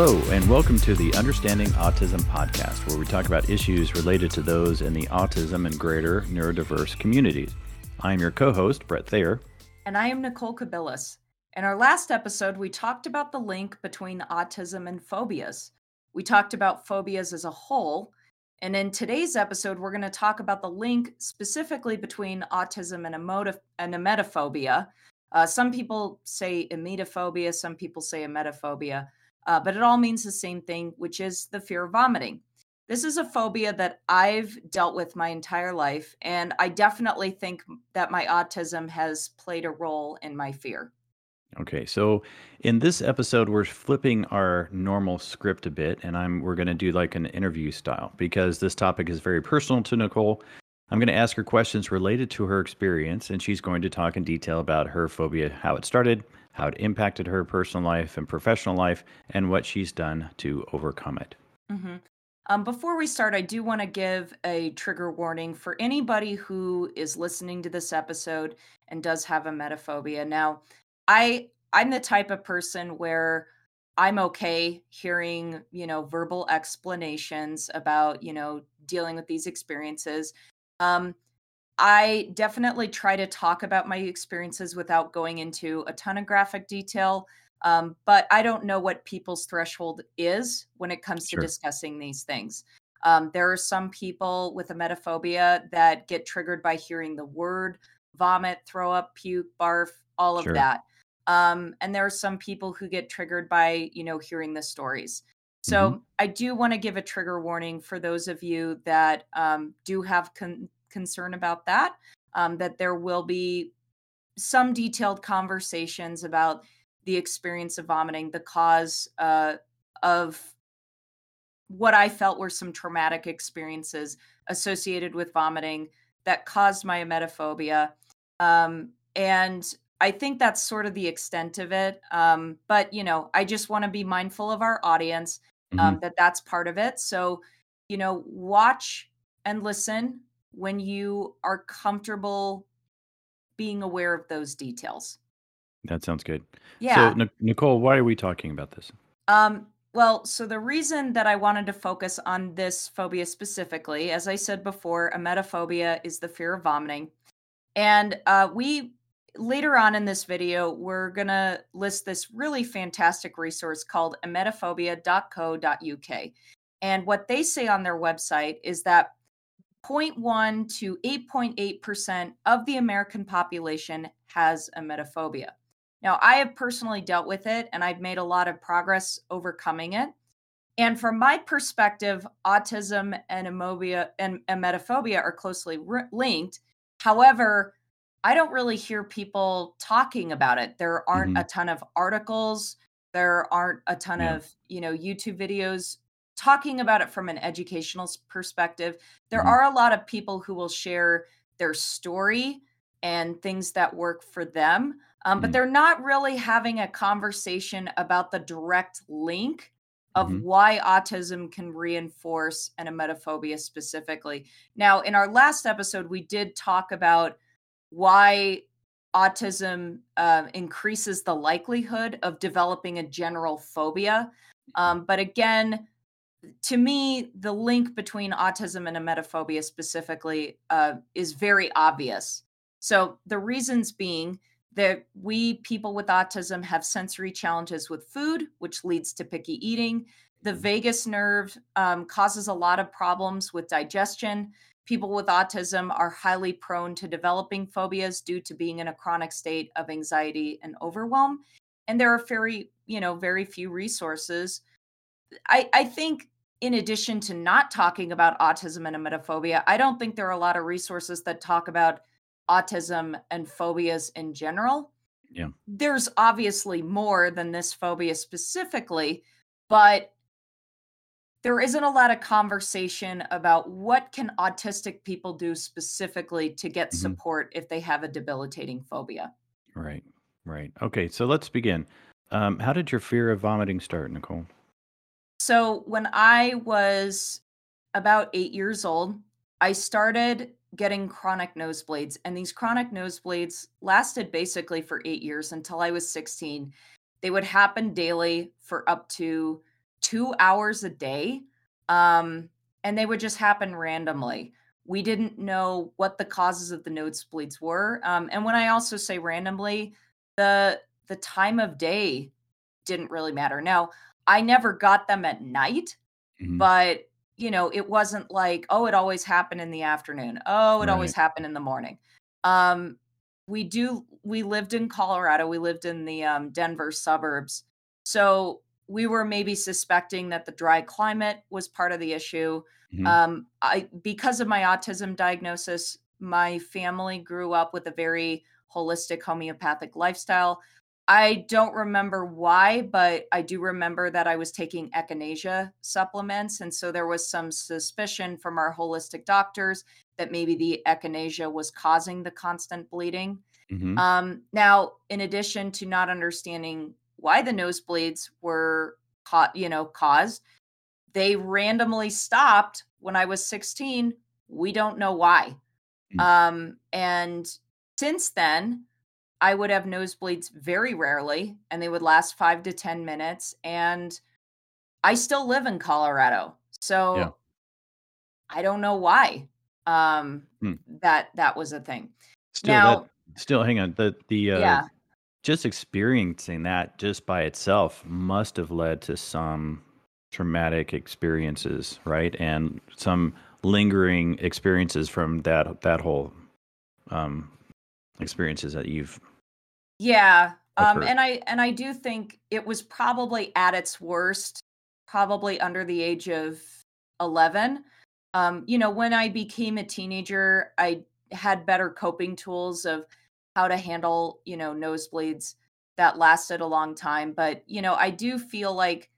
Hello, and welcome to the Understanding Autism podcast, where we talk about issues related to those in the autism and greater neurodiverse communities. I'm your co host, Brett Thayer. And I am Nicole Kabilis. In our last episode, we talked about the link between autism and phobias. We talked about phobias as a whole. And in today's episode, we're going to talk about the link specifically between autism and, emotive, and emetophobia. Uh, some people say emetophobia, some people say emetophobia uh, but it all means the same thing, which is the fear of vomiting. This is a phobia that I've dealt with my entire life, and I definitely think that my autism has played a role in my fear. Okay, so in this episode, we're flipping our normal script a bit, and I'm we're going to do like an interview style because this topic is very personal to Nicole. I'm going to ask her questions related to her experience, and she's going to talk in detail about her phobia, how it started, how it impacted her personal life and professional life, and what she's done to overcome it. Mm-hmm. Um, before we start, I do want to give a trigger warning for anybody who is listening to this episode and does have emetophobia. Now, I I'm the type of person where I'm okay hearing, you know, verbal explanations about, you know, dealing with these experiences. Um, I definitely try to talk about my experiences without going into a ton of graphic detail. Um, but I don't know what people's threshold is when it comes sure. to discussing these things. Um, there are some people with emetophobia that get triggered by hearing the word vomit, throw up, puke, barf, all of sure. that. Um, and there are some people who get triggered by, you know, hearing the stories. So mm-hmm. I do want to give a trigger warning for those of you that um, do have con- concern about that. Um, that there will be some detailed conversations about the experience of vomiting, the cause uh, of what I felt were some traumatic experiences associated with vomiting that caused my emetophobia. Um, and I think that's sort of the extent of it. Um, but, you know, I just want to be mindful of our audience um, mm-hmm. that that's part of it. So, you know, watch and listen when you are comfortable being aware of those details. That sounds good. Yeah. So, Nicole, why are we talking about this? Um, well, so the reason that I wanted to focus on this phobia specifically, as I said before, emetophobia is the fear of vomiting. And uh, we later on in this video, we're going to list this really fantastic resource called emetophobia.co.uk. And what they say on their website is that 0.1 to 8.8% of the American population has emetophobia. Now, I have personally dealt with it and I've made a lot of progress overcoming it. And from my perspective, autism and emobia and emetophobia are closely re- linked. However, I don't really hear people talking about it. There aren't mm-hmm. a ton of articles, there aren't a ton yeah. of, you know, YouTube videos talking about it from an educational perspective, there mm-hmm. are a lot of people who will share their story and things that work for them, um, but mm-hmm. they're not really having a conversation about the direct link of mm-hmm. why autism can reinforce an emetophobia specifically. Now, in our last episode, we did talk about why autism uh, increases the likelihood of developing a general phobia. Um, but again, to me, the link between autism and emetophobia specifically uh, is very obvious. So, the reasons being that we people with autism have sensory challenges with food, which leads to picky eating. The vagus nerve um, causes a lot of problems with digestion. People with autism are highly prone to developing phobias due to being in a chronic state of anxiety and overwhelm. And there are very, you know, very few resources I, I think in addition to not talking about autism and emetophobia, I don't think there are a lot of resources that talk about autism and phobias in general. Yeah. There's obviously more than this phobia specifically, but there isn't a lot of conversation about what can autistic people do specifically to get mm-hmm. support if they have a debilitating phobia. Right. Right. Okay, so let's begin. Um, how did your fear of vomiting start, Nicole? So when I was about eight years old, I started getting chronic nosebleeds. And these chronic nosebleeds lasted basically for eight years until I was 16. They would happen daily for up to two hours a day. Um, and they would just happen randomly. We didn't know what the causes of the nosebleeds were. Um, and when I also say randomly, the the time of day didn't really matter. Now, I never got them at night, Mhm. but you know, it wasn't like, oh, it always happened in the afternoon. Oh, it always happened in the morning. Um, we do we lived in Colorado. We lived in the um, Denver suburbs. So we were maybe suspecting that the dry climate was part of the issue. Mhm. Um, I because of my autism diagnosis, my family grew up with a very holistic homeopathic lifestyle. I don't remember why, but I do remember that I was taking echinacea supplements. And so there was some suspicion from our holistic doctors that maybe the echinacea was causing the constant bleeding. Mhm. Um, now, in addition to not understanding why the nosebleeds were caught, you know, caused, they randomly stopped when I was 16. We don't know why. Mm. Um, and since then, I would have nosebleeds very rarely, and they would last five to 10 minutes. And I still live in Colorado. So Yeah. I don't know why um, Hmm. that that was a thing. Still Now, that still hang on. The the uh yeah, just experiencing that just by itself must have led to some traumatic experiences, right? And some lingering experiences from that that whole um experiences that you've yeah. Um, and I and I do think it was probably at its worst, probably under the age of 11. Um, you know, when I became a teenager, I had better coping tools of how to handle, you know, nosebleeds that lasted a long time. But, you know, I do feel like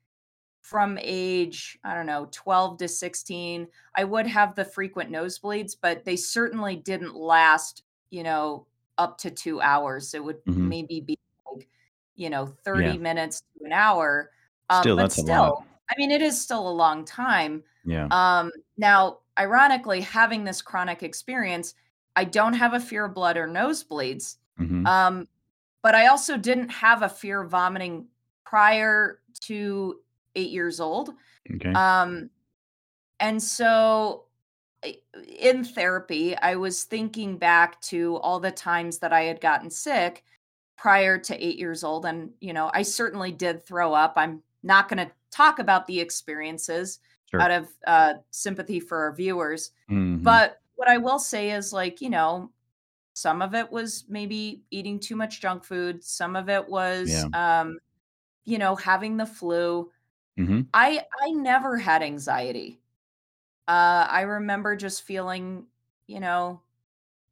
from age, I don't know, 12 to 16, I would have the frequent nosebleeds, but they certainly didn't last, you know, up to two hours. It would Mhm. maybe be like, you know, 30 Yeah. minutes to an hour. Um, Still, but that's a lot. still, I mean, it is still a long time. Yeah. Um, now, ironically, having this chronic experience, I don't have a fear of blood or nosebleeds. hmm Um, but I also didn't have a fear of vomiting prior to eight years old. Okay. Um, and so in therapy, I was thinking back to all the times that I had gotten sick prior to eight years old. And, you know, I certainly did throw up. I'm not going to talk about the experiences Sure. out of uh, sympathy for our viewers. Mhm. But what I will say is, like, you know, some of it was maybe eating too much junk food. Some of it was, um, you know, having the flu. Mhm. I I never had anxiety. Uh, I remember just feeling, you know,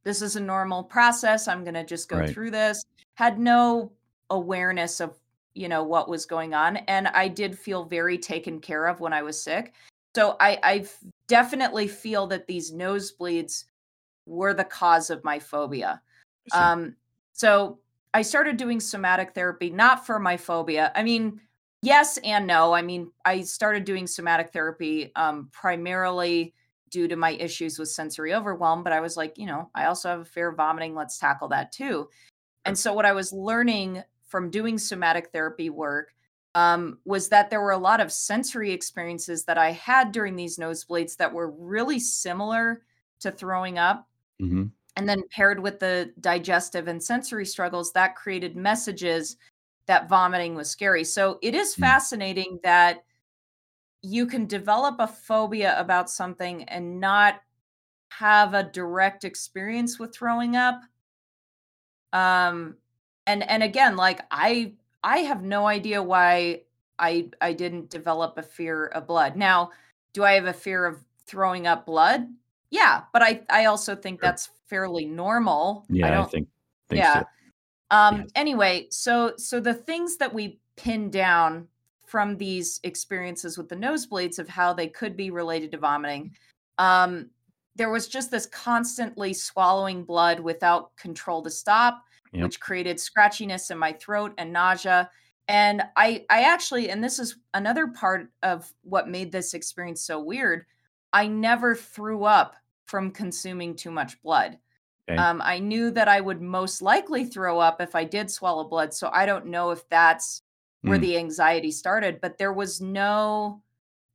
this is a normal process. I'm gonna just go Right. through this. Had no awareness of, you know, what was going on, and I did feel very taken care of when I was sick. So I definitely feel that these nosebleeds were the cause of my phobia. I see. Um, so I started doing somatic therapy, not for my phobia. I mean, yes and no. I mean, I started doing somatic therapy um, primarily due to my issues with sensory overwhelm, but I was like, you know, I also have a fear of vomiting. Let's tackle that too. And so, what I was learning from doing somatic therapy work um, was that there were a lot of sensory experiences that I had during these nosebleeds that were really similar to throwing up Mhm. and then paired with the digestive and sensory struggles that created messages that vomiting was scary so it is Mm. fascinating that you can develop a phobia about something and not have a direct experience with throwing up um and and again like i i have no idea why i i didn't develop a fear of blood now do i have a fear of throwing up blood yeah but i i also think Sure. that's fairly normal Yeah, I don't think think yeah so. Um Yes. anyway so so the things that we pin down from these experiences with the nosebleeds of how they could be related to vomiting um there was just this constantly swallowing blood without control to stop Yep. which created scratchiness in my throat and nausea and i i actually and this is another part of what made this experience so weird i never threw up from consuming too much blood Okay. um, I knew that I would most likely throw up if I did swallow blood. So I don't know if that's where Mm. the anxiety started, but there was no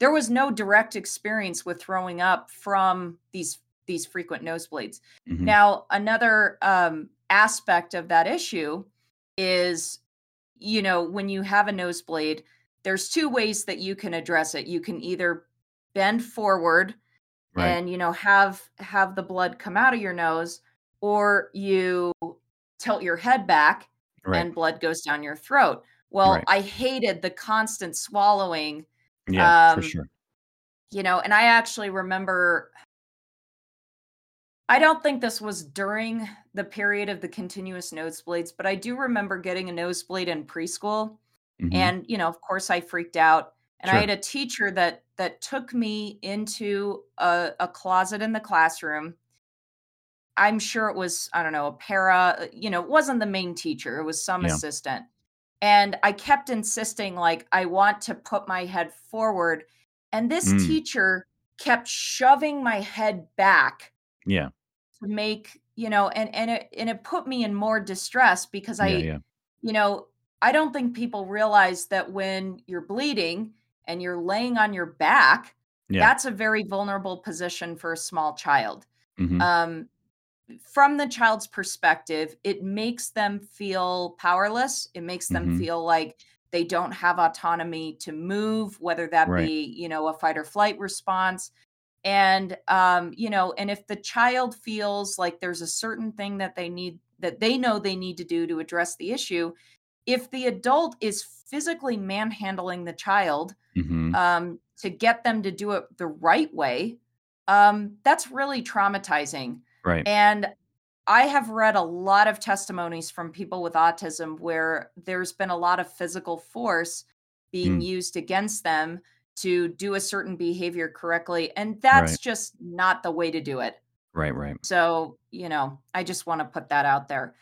there was no direct experience with throwing up from these these frequent nosebleeds. Mhm. Now, another um, aspect of that issue is, you know, when you have a nosebleed, there's two ways that you can address it. You can either bend forward Right. and you know have have the blood come out of your nose, or you tilt your head back Right. and blood goes down your throat. Well, Right. I hated the constant swallowing Yeah, for um, sure. you know and i actually remember i don't think this was during the period of the continuous nosebleeds but i do remember getting a nosebleed in preschool Mhm. and you know of course i freaked out and i had a teacher that that took me into a, a closet in the classroom i'm sure it was i don't know a para uh, you know it wasn't the main teacher it was some Yeah. assistant and i kept insisting like i want to put my head forward and this Mm. teacher kept shoving my head back Yeah. to make you know and and it and it put me in more distress because i Yeah, yeah. you know i don't think people realize that when you're bleeding and you're laying on your back that's a very vulnerable position for a small child Mhm. um from the child's perspective it makes them feel powerless it makes them Mhm. feel like they don't have autonomy to move whether that Right. be you know a fight or flight response and um you know and if the child feels like there's a certain thing that they need that they know they need to do to address the issue if the adult is physically manhandling the child Mhm. um to get them to do it the right way um that's really traumatizing Right. and I have read a lot of testimonies from people with autism where there's been a lot of physical force being Mm. used against them to do a certain behavior correctly. And that's Right. just not the way to do it. Right, right. So, you know, I just want to put that out there.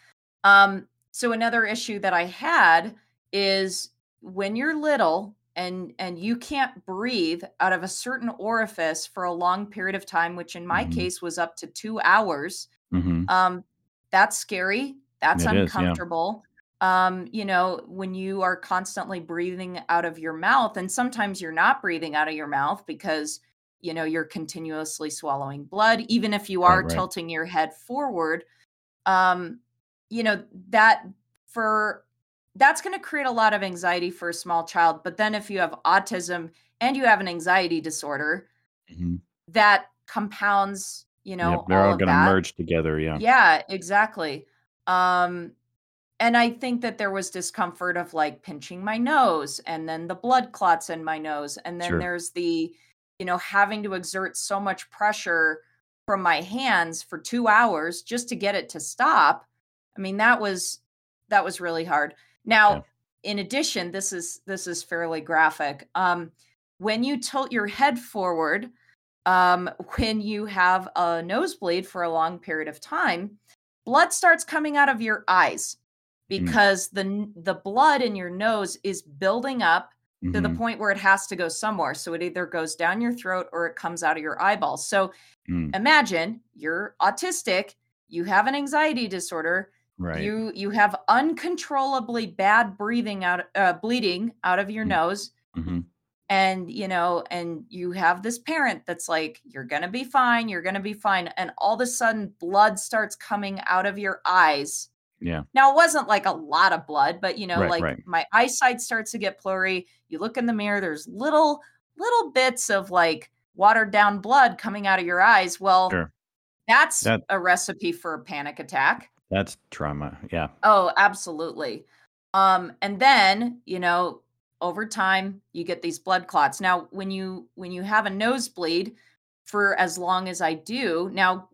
Um, so another issue that I had is when you're little and and you can't breathe out of a certain orifice for a long period of time, which in my Mhm. case was up to two hours. Mhm. Um, that's scary. That's It is, yeah. uncomfortable. Um, you know, when you are constantly breathing out of your mouth, and sometimes you're not breathing out of your mouth because you know you're continuously swallowing blood, even if you Right, are right. tilting your head forward. Um, you know, that for that's going to create a lot of anxiety for a small child. But then if you have autism and you have an anxiety disorder, Mhm. that compounds, you know, Yep, they're all all gonna merge together, yeah. Yeah, exactly. Um, and I think that there was discomfort of like pinching my nose and then the blood clots in my nose. And then Sure. there's the, you know, having to exert so much pressure from my hands for two hours just to get it to stop. I mean, that was that was really hard. Now, in addition, this is this is fairly graphic. Um, when you tilt your head forward, um, when you have a nosebleed for a long period of time, blood starts coming out of your eyes Mm. because the the blood in your nose is building up to the Mhm. point where it has to go somewhere. So it either goes down your throat or it comes out of your eyeballs. So Mm. imagine you're autistic, you have an anxiety disorder, Right. you you have uncontrollably bad breathing out uh, bleeding out of your Mm. nose Mhm. and you know and you have this parent that's like you're gonna be fine you're gonna be fine and all of a sudden blood starts coming out of your eyes Yeah. now it wasn't like a lot of blood but you know Right, like right. my eyesight starts to get blurry you look in the mirror there's little little bits of like watered down blood coming out of your eyes well Sure. that's That a recipe for a panic attack that's trauma. Yeah. Oh, absolutely. Um, and then, you know, over time you get these blood clots. Now, when you when you have a nosebleed for as long as I do, now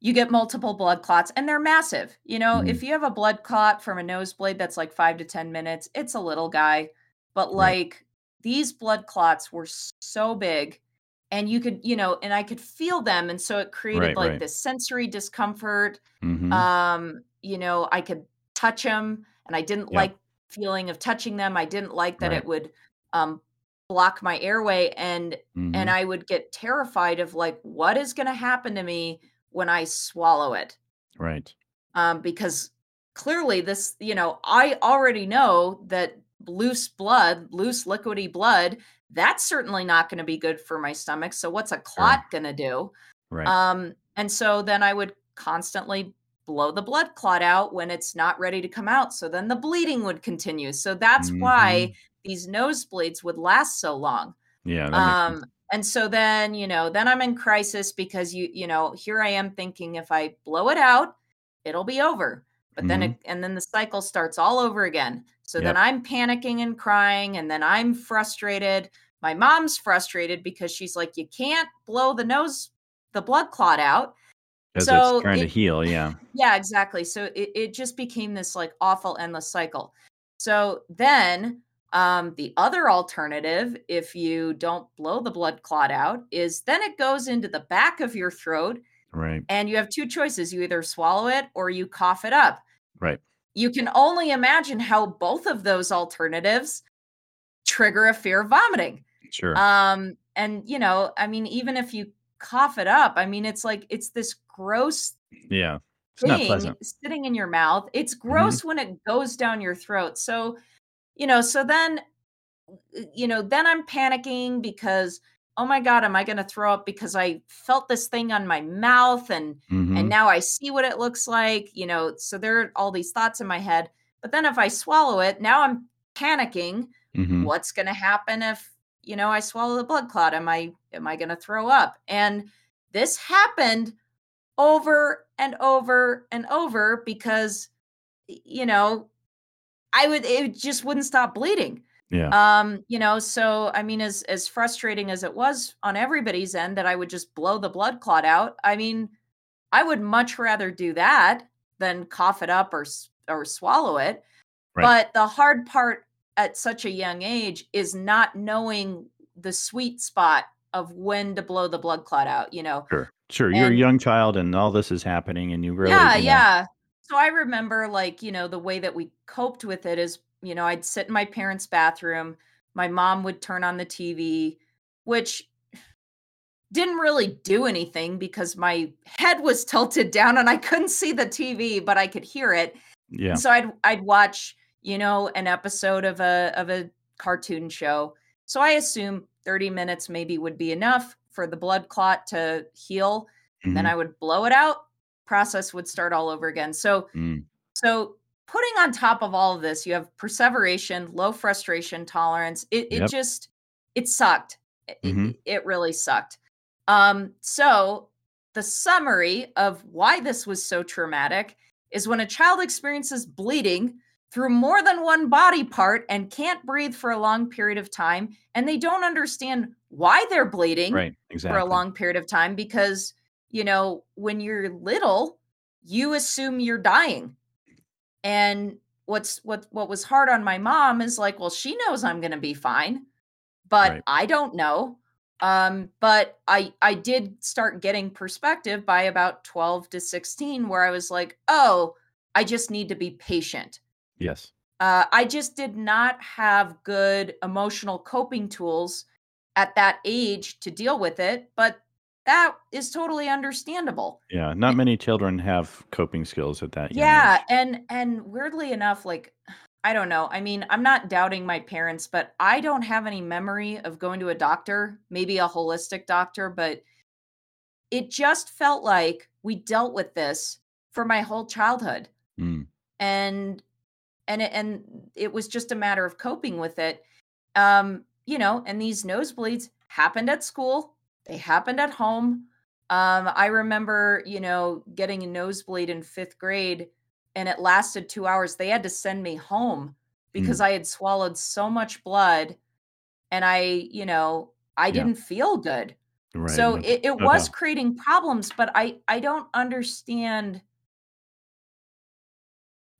you get multiple blood clots and they're massive. You know, Mhm. if you have a blood clot from a nosebleed that's like 5 to 10 minutes, it's a little guy. But Right. like these blood clots were so big and you could, you know, and I could feel them and so it created Right, like right. this sensory discomfort Mhm. um you know i could touch them and i didn't Yeah. like feeling of touching them i didn't like that Right. it would um block my airway and and Mhm. i would get terrified of like what is going to happen to me when i swallow it Right. um because clearly this, you know, I already know that loose blood, loose liquidy blood, that's certainly not going to be good for my stomach. So what's a clot Sure. going to do? Right. Um, and so then I would constantly blow the blood clot out when it's not ready to come out. So then the bleeding would continue. So that's why Mhm. these nosebleeds would last so long. Yeah, that makes sense. Um, and so then, you know, then I'm in crisis because you, you know, here I am thinking if I blow it out, it'll be over. But then Mhm. it, and then the cycle starts all over again. So then I'm panicking and crying, and then I'm frustrated. My mom's frustrated because she's like, you can't blow the nose, the blood clot out. As So it's trying to heal, yeah. yeah, exactly. So it, it just became this like awful endless cycle. So then um the other alternative, if you don't blow the blood clot out, is then it goes into the back of your throat Right. and you have two choices. You either swallow it or you cough it up. Right. You can only imagine how both of those alternatives trigger a fear of vomiting. Sure. Um, and you know, I mean, even if you cough it up, I mean, it's like it's this gross yeah. It's not thing pleasant. sitting in your mouth. It's Mhm. gross when it goes down your throat. So, you know, so then, uh, you know, then I'm panicking because, oh my God, am I going to throw up because I felt this thing on my mouth and, and Mhm. now I see what it looks like, you know, so there are all these thoughts in my head. But then if I swallow it, now I'm panicking. Mhm. What's going to happen if, you know, I swallow the blood clot? Am I, am I going to throw up? And this happened over and over and over because you know i would it just wouldn't stop bleeding Yeah. um you know so i mean as as frustrating as it was on everybody's end that i would just blow the blood clot out i mean i would much rather do that than cough it up or or swallow it Right. but the hard part at such a young age is not knowing the sweet spot of when to blow the blood clot out you know Sure. Sure. You're a young child and all this is happening and you really, yeah, you know, yeah. So I remember like, you know, the way that we coped with it is, you know, I'd sit in my parents' bathroom, my mom would turn on the TV, which didn't really do anything because my head was tilted down and I couldn't see the TV, but I could hear it. yeah. And so I'd I'd watch, you know, an episode of a of a cartoon show. So I assume 30 minutes maybe would be enough for the blood clot to heal. Then Mhm. I would blow it out, process would start all over again. So Mm. so putting on top of all of this, you have perseveration, low frustration tolerance. It it Yep. just it sucked. It, it- it really sucked. Um so the summary of why this was so traumatic is when a child experiences bleeding through more than one body part and can't breathe for a long period of time and they don't understand why they're bleeding Right. for a long period of time because you know when you're little you assume you're dying and what's what what was hard on my mom is like well she knows i'm going to be fine but Right. i don't know um but i i did start getting perspective by about 12 to 16 where i was like oh i just need to be patient Yes. uh, I just did not have good emotional coping tools at that age to deal with it, but that is totally understandable. Yeah. Not many children have coping skills at that Yeah, age. and and weirdly enough, like I don't know. I mean, I'm not doubting my parents, but I don't have any memory of going to a doctor, maybe a holistic doctor, but it just felt like we dealt with this for my whole childhood. Mm. and and it, and it was just a matter of coping with it um you know and these nosebleeds happened at school they happened at home um i remember you know getting a nosebleed in 5th grade and it lasted 2 hours they had to send me home because i had swallowed so much blood and i you know i Yeah. didn't feel good Right. so it, it was doubt. creating problems but i i don't understand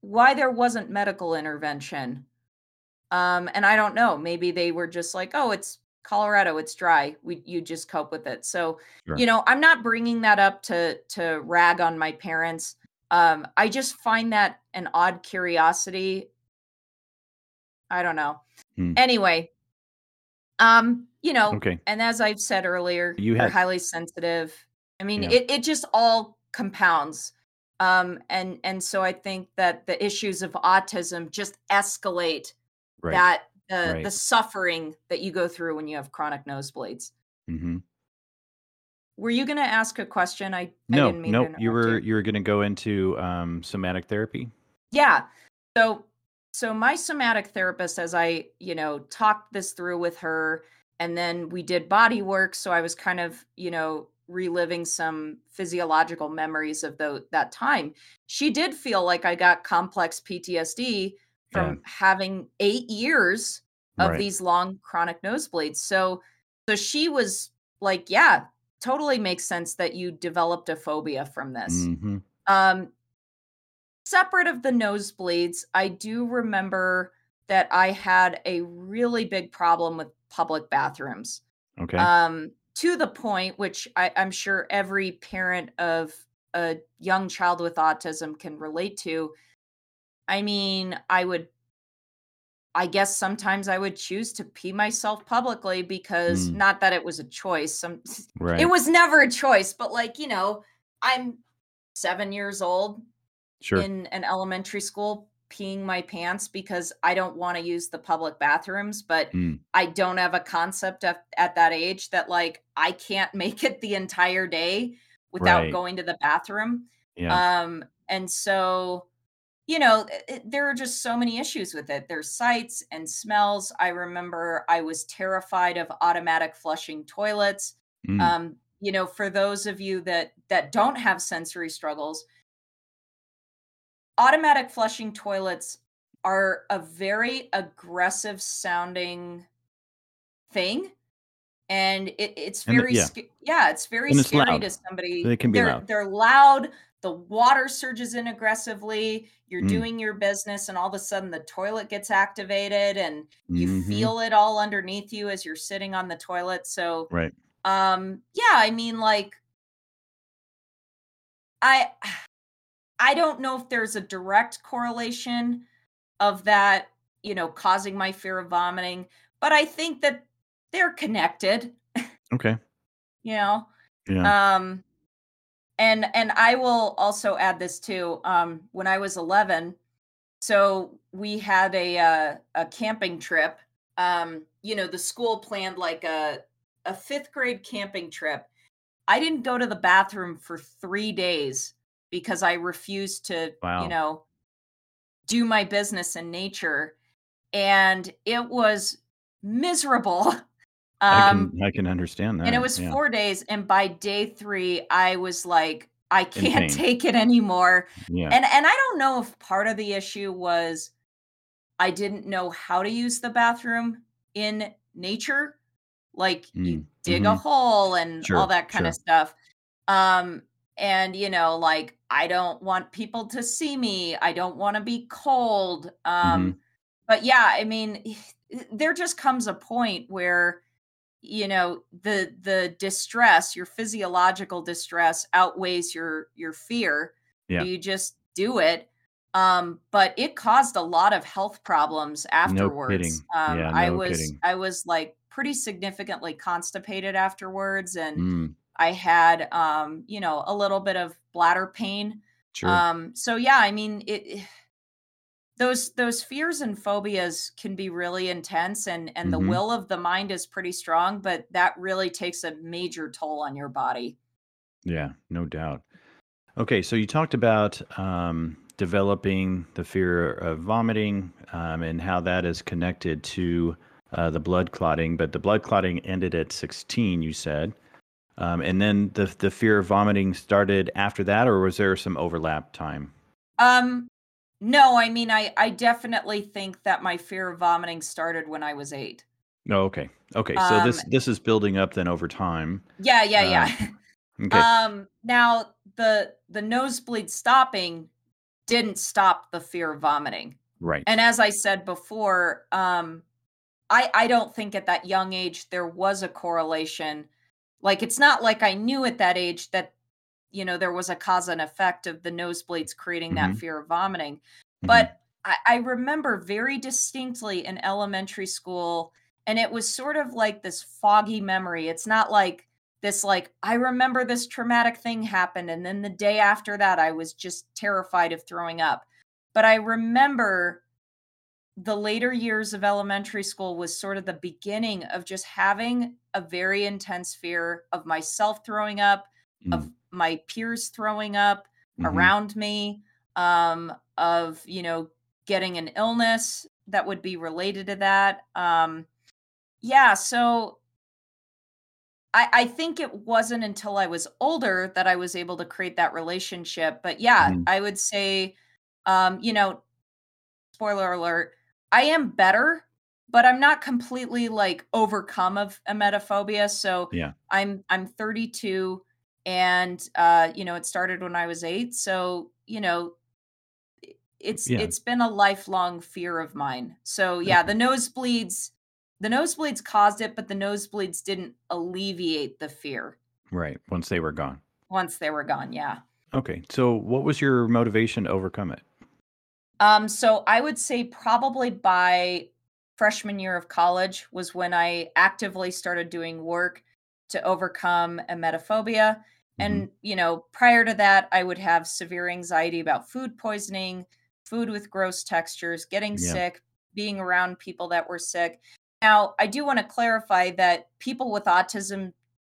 why there wasn't medical intervention um and i don't know maybe they were just like oh it's colorado it's dry we you just cope with it so Sure. you know i'm not bringing that up to to rag on my parents um i just find that an odd curiosity i don't know Hmm. anyway um you know Okay. and as i've said earlier You they're highly sensitive i mean Yeah. it, it just all compounds Um, and and so I think that the issues of autism just escalate Right. that the Right. the suffering that you go through when you have chronic nosebleeds. hmm Were you going to ask a question? I I No, didn't mean to nope. You were you. you were going to go into um, somatic therapy. Yeah. So so my somatic therapist as I, you know, talked this through with her and then we did body work so I was kind of, you know, reliving some physiological memories of tho- that time. She did feel like I got complex PTSD. From having 8 years of Right. these long chronic nosebleeds. So so she was like, yeah, totally makes sense that you developed a phobia from this. hmm Um, separate of the nosebleeds, I do remember that I had a really big problem with public bathrooms. Okay. Um, to the point which I, I'm sure every parent of a young child with autism can relate to. I mean, I would, I guess sometimes I would choose to pee myself publicly because Mm. not that it was a choice. Some right. it was never a choice, but like, you know, I'm seven years old sure. in an elementary school peeing my pants because I don't want to use the public bathrooms, but Mm. I don't have a concept at, at that age that like I can't make it the entire day without Right. going to the bathroom. yeah. Um, and so, you know, it- it- there are just so many issues with it. There's sights and smells. I remember I was terrified of automatic flushing toilets. Mm. Um, you know, for those of you that that don't have sensory struggles, automatic flushing toilets are a very aggressive sounding thing and it, it's And very yeah. sca- yeah it's very And scary to somebody They can be they're loud. they're loud the water surges in aggressively you're Mm. doing your business and all of a sudden the toilet gets activated and you Mhm. feel it all underneath you as you're sitting on the toilet so Right. um yeah i mean like i i don't know if there's a direct correlation of that you know causing my fear of vomiting but i think that they're connected Okay. you know Yeah. um and and i will also add this too um when i was 11 so we had a uh, a camping trip. Um you know the school planned like a a fifth grade camping trip. I didn't go to the bathroom for three days because i refused to Wow. you know do my business in nature. And it was miserable I um can I can understand that. and it was yeah. four days and by day three i was like i can't take it anymore Yeah. and and i don't know if part of the issue was i didn't know how to use the bathroom in nature like you Mm, dig a mhm. hole and all that kind sure. of stuff um and you know like i don't want people to see me i don't want to be cold um Mhm. but yeah i mean there just comes a point where you know the the distress your physiological distress outweighs your your fear Yeah. you just do it um but it caused a lot of health problems afterwards kidding. um Yeah, i no was kidding. i was like pretty significantly constipated afterwards and Mm, i had um you know a little bit of bladder pain sure. um so yeah i mean it those those fears and phobias can be really intense and and the Mhm. will of the mind is pretty strong but that really takes a major toll on your body Yeah, no doubt. Okay, so you talked about um, developing the fear of vomiting um, and how that is connected to uh, the blood clotting, but the blood clotting ended at 16, you said. Um, and then the the fear of vomiting started after that, or was there some overlap time? um no i mean i i definitely think that my fear of vomiting started when i was 8 Oh, okay. Okay, so this Um, this is building up then over time. yeah yeah Uh, yeah Okay. um now the the nosebleed stopping didn't stop the fear of vomiting right. and as i said before um i i don't think at that young age there was a correlation like it's not like i knew at that age that you know there was a cause and effect of the nosebleeds creating that Mhm. fear of vomiting Mhm. but I, I remember very distinctly in elementary school and it was sort of like this foggy memory it's not like this like I remember this traumatic thing happened and then the day after that I was just terrified of throwing up. But I remember the later years of elementary school was sort of the beginning of just having a very intense fear of myself throwing up, mm. of my peers throwing up mm-hmm. around me, um, of, you know, getting an illness that would be related to that. Um, yeah, so I, I think it wasn't until I was older that I was able to create that relationship. But yeah, mm. I would say, um, you know, spoiler alert, I am better, but I'm not completely like overcome of emetophobia. So yeah, I'm I'm 32, and uh, you know, it started when I was eight. So you know, it's yeah. it's been a lifelong fear of mine. So yeah, the nosebleeds, the nosebleeds caused it, but the nosebleeds didn't alleviate the fear. Right. Once they were gone. Once they were gone, yeah. Okay. So what was your motivation to overcome it? Um, so I would say probably by freshman year of college was when I actively started doing work to overcome emetophobia. Mm-hmm. And, you know, prior to that, I would have severe anxiety about food poisoning, food with gross textures, getting yeah. sick, being around people that were sick. Now, I do want to clarify that people with autism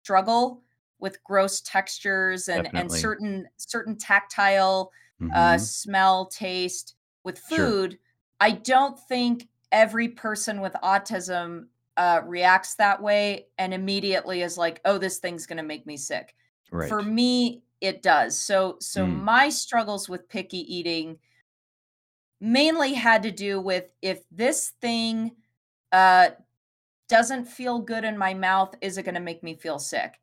struggle with gross textures and, and certain certain tactile uh, mm-hmm. uh, smell, taste with food, sure. I don't think every person with autism uh, reacts that way and immediately is like, "Oh, this thing's going to make me sick." Right. For me, it does. So, so mm. my struggles with picky eating mainly had to do with if this thing uh, doesn't feel good in my mouth, is it going to make me feel sick?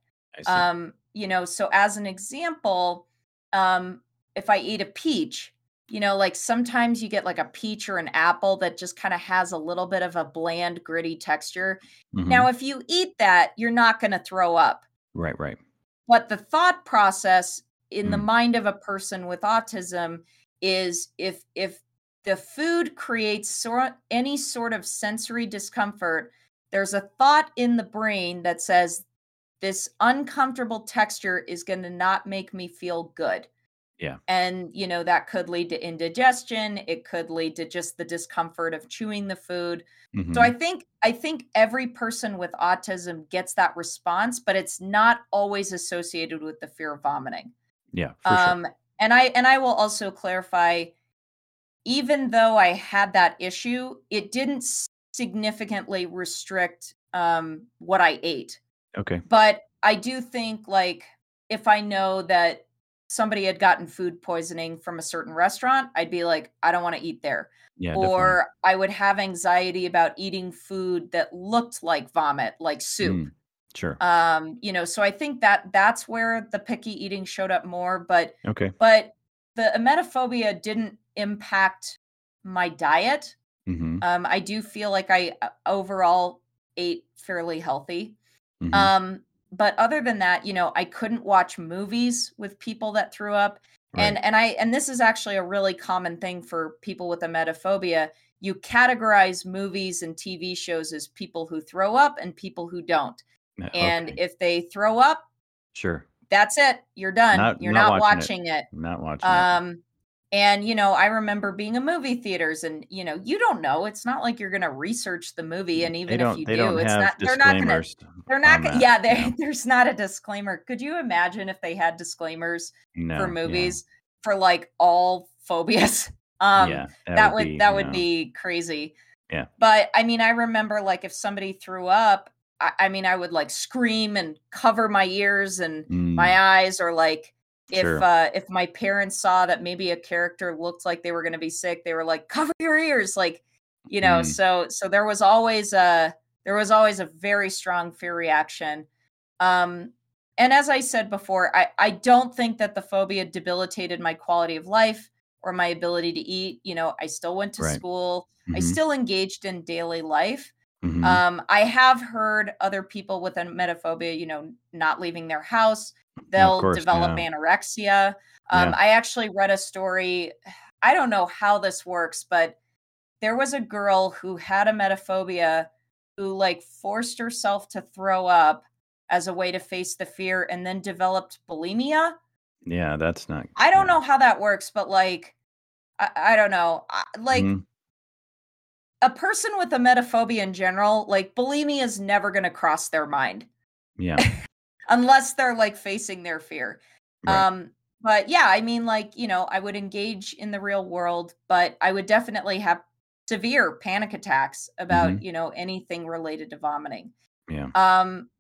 Um, you know, so as an example, um, if I eat a peach, you know, like sometimes you get like a peach or an apple that just kind of has a little bit of a bland, gritty texture. Mm-hmm. Now, if you eat that, you're not going to throw up. Right, right. But the thought process in mm. the mind of a person with autism is if if the food creates any sort of sensory discomfort, there's a thought in the brain that says this uncomfortable texture is going to not make me feel good. Yeah. And, you know, that could lead to indigestion. It could lead to just the discomfort of chewing the food. Mm-hmm. So I think I think every person with autism gets that response, but it's not always associated with the fear of vomiting. Yeah. um sure. and I and I will also clarify even though I had that issue, it didn't significantly restrict um what I ate. Okay. But I do think like if I know that somebody had gotten food poisoning from a certain restaurant, I'd be like, I don't want to eat there. Yeah, or definitely. I would have anxiety about eating food that looked like vomit, like soup. Mm, sure. Um, you know, so I think that that's where the picky eating showed up more. But okay, but the emetophobia didn't impact my diet. Mm-hmm. Um, I do feel like I uh, overall ate fairly healthy. Mm-hmm. Um, but other than that, you know, I couldn't watch movies with people that threw up. Right. And and I and this is actually a really common thing for people with emetophobia. You categorize movies and TV shows as people who throw up and people who don't. Okay. And if they throw up, sure. That's it. You're done. Not, You're not, not watching, watching it. it. Not watching um, it. And, you know, I remember being in movie theaters and, you know, you don't know. It's not like you're going to research the movie. And even if you do, it's not, they're not going to, they're not, gonna, yeah, they, yeah, there's not a disclaimer. Could you imagine if they had disclaimers no, for movies yeah. for like all phobias? Um, yeah, that, that would, be, that would know. be crazy. Yeah. But I mean, I remember like if somebody threw up, I, I mean, I would like scream and cover my ears and mm. my eyes or like, if sure. uh if my parents saw that maybe a character looked like they were going to be sick they were like cover your ears like you know mm. so so there was always a there was always a very strong fear reaction um and as i said before i i don't think that the phobia debilitated my quality of life or my ability to eat you know i still went to right. school mm-hmm. i still engaged in daily life mm-hmm. um i have heard other people with a emetophobia you know not leaving their house they'll course, develop yeah. anorexia. Um, yeah. I actually read a story. I don't know how this works, but there was a girl who had emetophobia who like forced herself to throw up as a way to face the fear and then developed bulimia. Yeah, that's not. I don't yeah. know how that works, but like, I, I don't know. I, like, Mhm. a person with emetophobia in general, like, bulimia is never going to cross their mind Yeah. unless they're like facing their fear. Right. Um, but yeah, I mean, like, you know, I would engage in the real world, but I would definitely have severe panic attacks about, Mhm. you know, anything related to vomiting. Yeah. Um,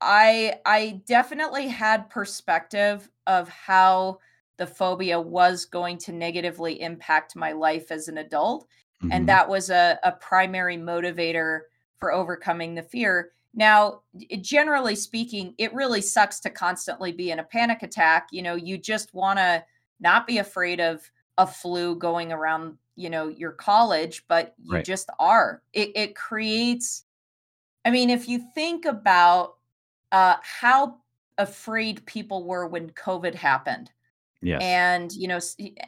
I I definitely had perspective of how the phobia was going to negatively impact my life as an adult Mhm. and that was a, a primary motivator for overcoming the fear now generally speaking it really sucks to constantly be in a panic attack you know you just want to not be afraid of a flu going around you know your college but you Right. just are it, it creates i mean if you think about uh, how afraid people were when covid happened Yes. and you know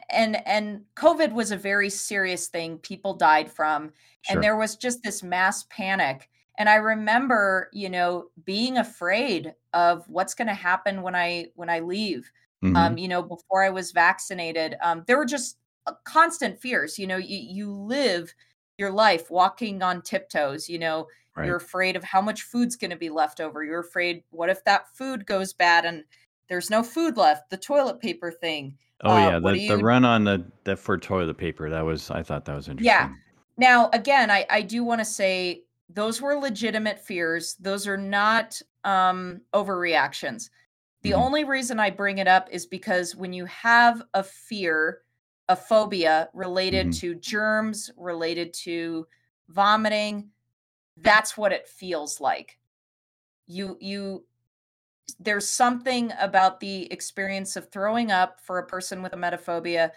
and and covid was a very serious thing people died from Sure. and there was just this mass panic and i remember you know being afraid of what's going to happen when i when i leave Mhm. um you know before i was vaccinated um there were just uh, constant fears you know you you live your life walking on tiptoes you know right. you're afraid of how much food's going to be left over you're afraid what if that food goes bad and there's no food left the toilet paper thing oh uh, yeah, the do the run on the the for toilet paper that was I thought that was interesting. Yeah. Now, again, I, I do want to say those were legitimate fears. Those are not um, overreactions. The Mhm. only reason I bring it up is because when you have a fear, a phobia related Mhm. to germs, related to vomiting, that's what it feels like. You you there's something about the experience of throwing up for a person with a emetophobia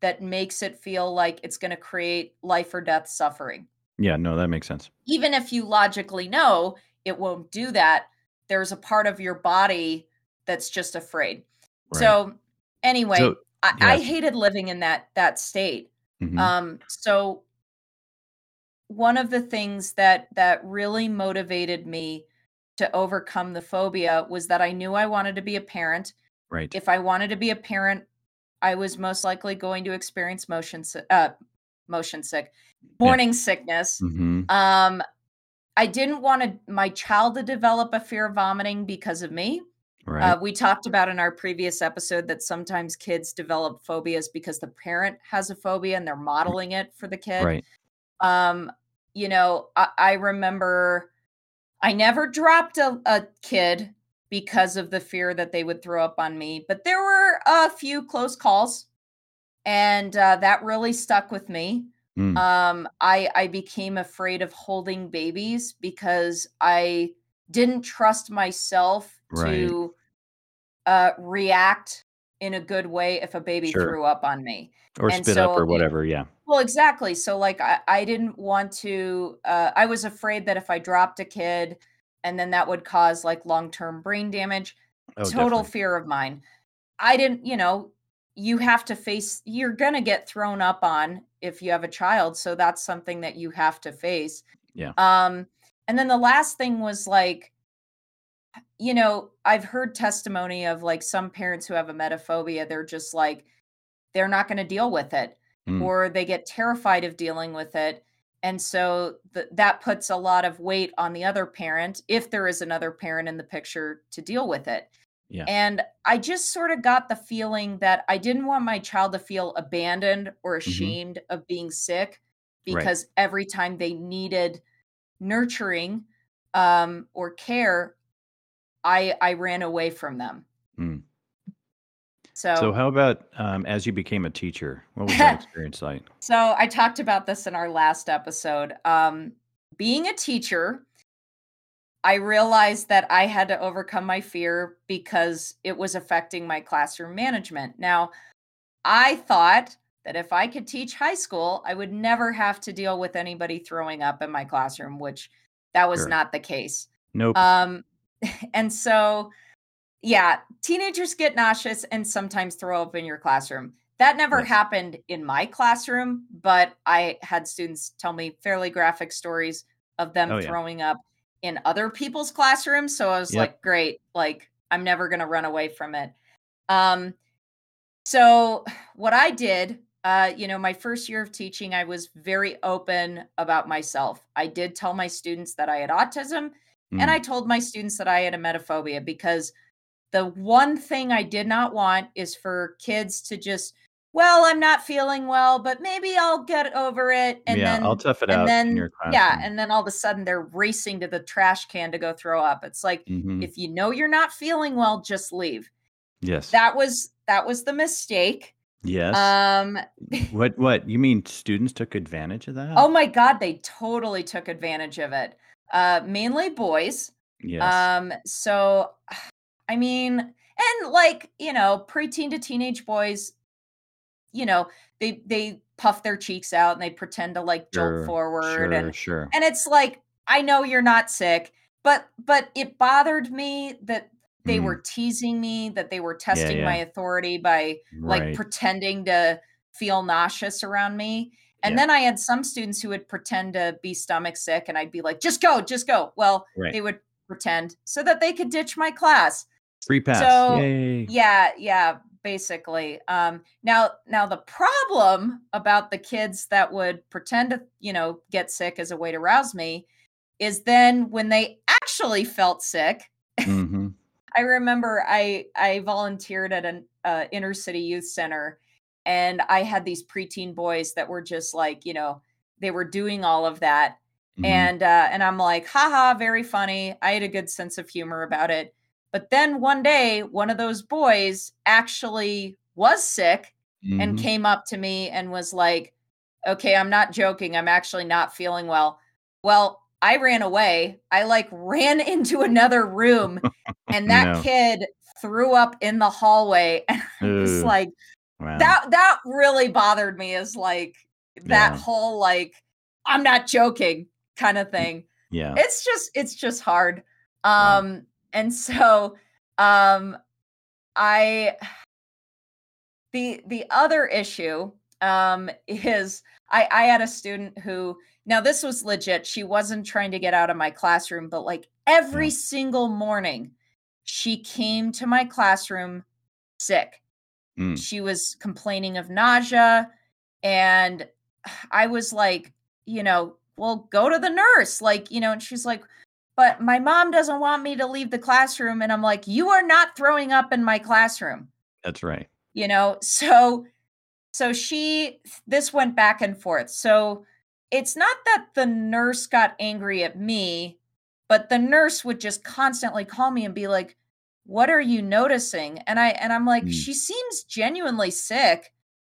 that makes it feel like it's going to create life or death suffering. Yeah. No, that makes sense. Even if you logically know it won't do that, there's a part of your body that's just afraid. Right. So anyway, So I, I hated living in that that state. Mhm. Um, so one of the things that that really motivated me to overcome the phobia was that I knew I wanted to be a parent. right. If I wanted to be a parent, I was most likely going to experience motion uh motion sick, morning sickness. hmm Um I didn't want to, my child to develop a fear of vomiting because of me. Right. Uh, we talked about in our previous episode that sometimes kids develop phobias because the parent has a phobia and they're modeling it for the kid. right. Um, you know, I, I remember I never dropped a, a kid because of the fear that they would throw up on me, but there were a few close calls, and uh, that really stuck with me. Mm. Um, I I became afraid of holding babies because I didn't trust myself Right. to uh, react in a good way if a baby Sure. threw up on me. or and spit up or whatever. Yeah. Well, exactly. So, like, I, I didn't want to, uh, I was afraid that if I dropped a kid and then that would cause like long term brain damage, Oh, total definitely. fear of mine. I didn't, you know, you have to face, you're going to get thrown up on if you have a child. So, that's something that you have to face. Yeah. Um, and then the last thing was like, you know, I've heard testimony of like some parents who have a emetophobia, they're just like, they're not going to deal with it Mm. or they get terrified of dealing with it. And so th- that puts a lot of weight on the other parent, if there is another parent in the picture, to deal with it. Yeah. And I just sort of got the feeling that I didn't want my child to feel abandoned or Mhm. ashamed of being sick Right. because every time they needed nurturing um, or care, I I ran away from them. Mm. So, So how about um, as you became a teacher? What was that experience like? So I talked about this in our last episode. Um, being a teacher, I realized that I had to overcome my fear because it was affecting my classroom management. Now, I thought that if I could teach high school, I would never have to deal with anybody throwing up in my classroom, which that was Sure. not the case. Nope. Um, and so, yeah, teenagers get nauseous and sometimes throw up in your classroom. That never Yes. happened in my classroom, but I had students tell me fairly graphic stories of them Oh, yeah. throwing up in other people's classrooms. So I was Yep. like, great, like I'm never going to run away from it. Um, so what I did, uh, you know, my first year of teaching, I was very open about myself. I did tell my students that I had autism, and Mm. I told my students that I had a emetophobia because the one thing I did not want is for kids to just, well, I'm not feeling well, but maybe I'll get over it. And yeah, then I'll tough it and out then in your yeah and then all of a sudden they're racing to the trash can to go throw up it's like Mhm. if you know you're not feeling well just leave Yes. that was that was the mistake yes. um what? What? You mean students took advantage of that? oh my god they totally took advantage of it uh mainly boys yes. um so i mean and like you know preteen to teenage boys you know they they puff their cheeks out and they pretend to like sure. jolt forward Sure. and Sure. and it's like i know you're not sick but but it bothered me that they Mm. were teasing me that they were Yeah. testing my authority by like pretending to feel nauseous around me and Yeah. then i had some students who would pretend to be stomach sick and i'd be like just go just go well Right. they would pretend so that they could ditch my class Free pass. so Yay. yeah yeah basically um now now the problem about the kids that would pretend to you know get sick as a way to rouse me is then when they actually felt sick hmm i remember i i volunteered at an uh, inner city youth center and i had these preteen boys that were just like you know they were doing all of that Mhm. and uh and i'm like haha very funny. I had a good sense of humor about it but then one day one of those boys actually was sick and Mhm. came up to me and was like okay i'm not joking i'm actually not feeling well well i ran away i like ran into another room and that No. kid threw up in the hallway and i was Ugh. like Wow. that that really bothered me is like that Yeah. whole like i'm not joking kind of thing yeah. it's just it's just hard Wow. And so um i the the other issue um is i i had a student who now this was legit she wasn't trying to get out of my classroom but like every single morning she came to my classroom sick Mm. she was complaining of nausea and i was like you know well go to the nurse like you know and she's like but my mom doesn't want me to leave the classroom and i'm like you are not throwing up in my classroom. That's right. you know so so she this went back and forth. So it's not that the nurse got angry at me but the nurse would just constantly call me and be like what are you noticing? And i and i'm like Mm. she seems genuinely sick.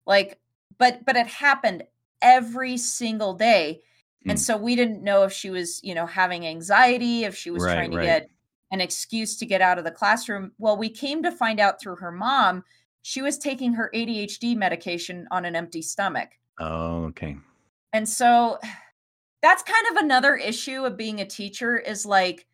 Like but but it happened every single day and Mm. so we didn't know if she was you know having anxiety if she was Right, trying to right. get an excuse to get out of the classroom well we came to find out through her mom she was taking her adhd medication on an empty stomach Oh, okay. and so that's kind of another issue of being a teacher is like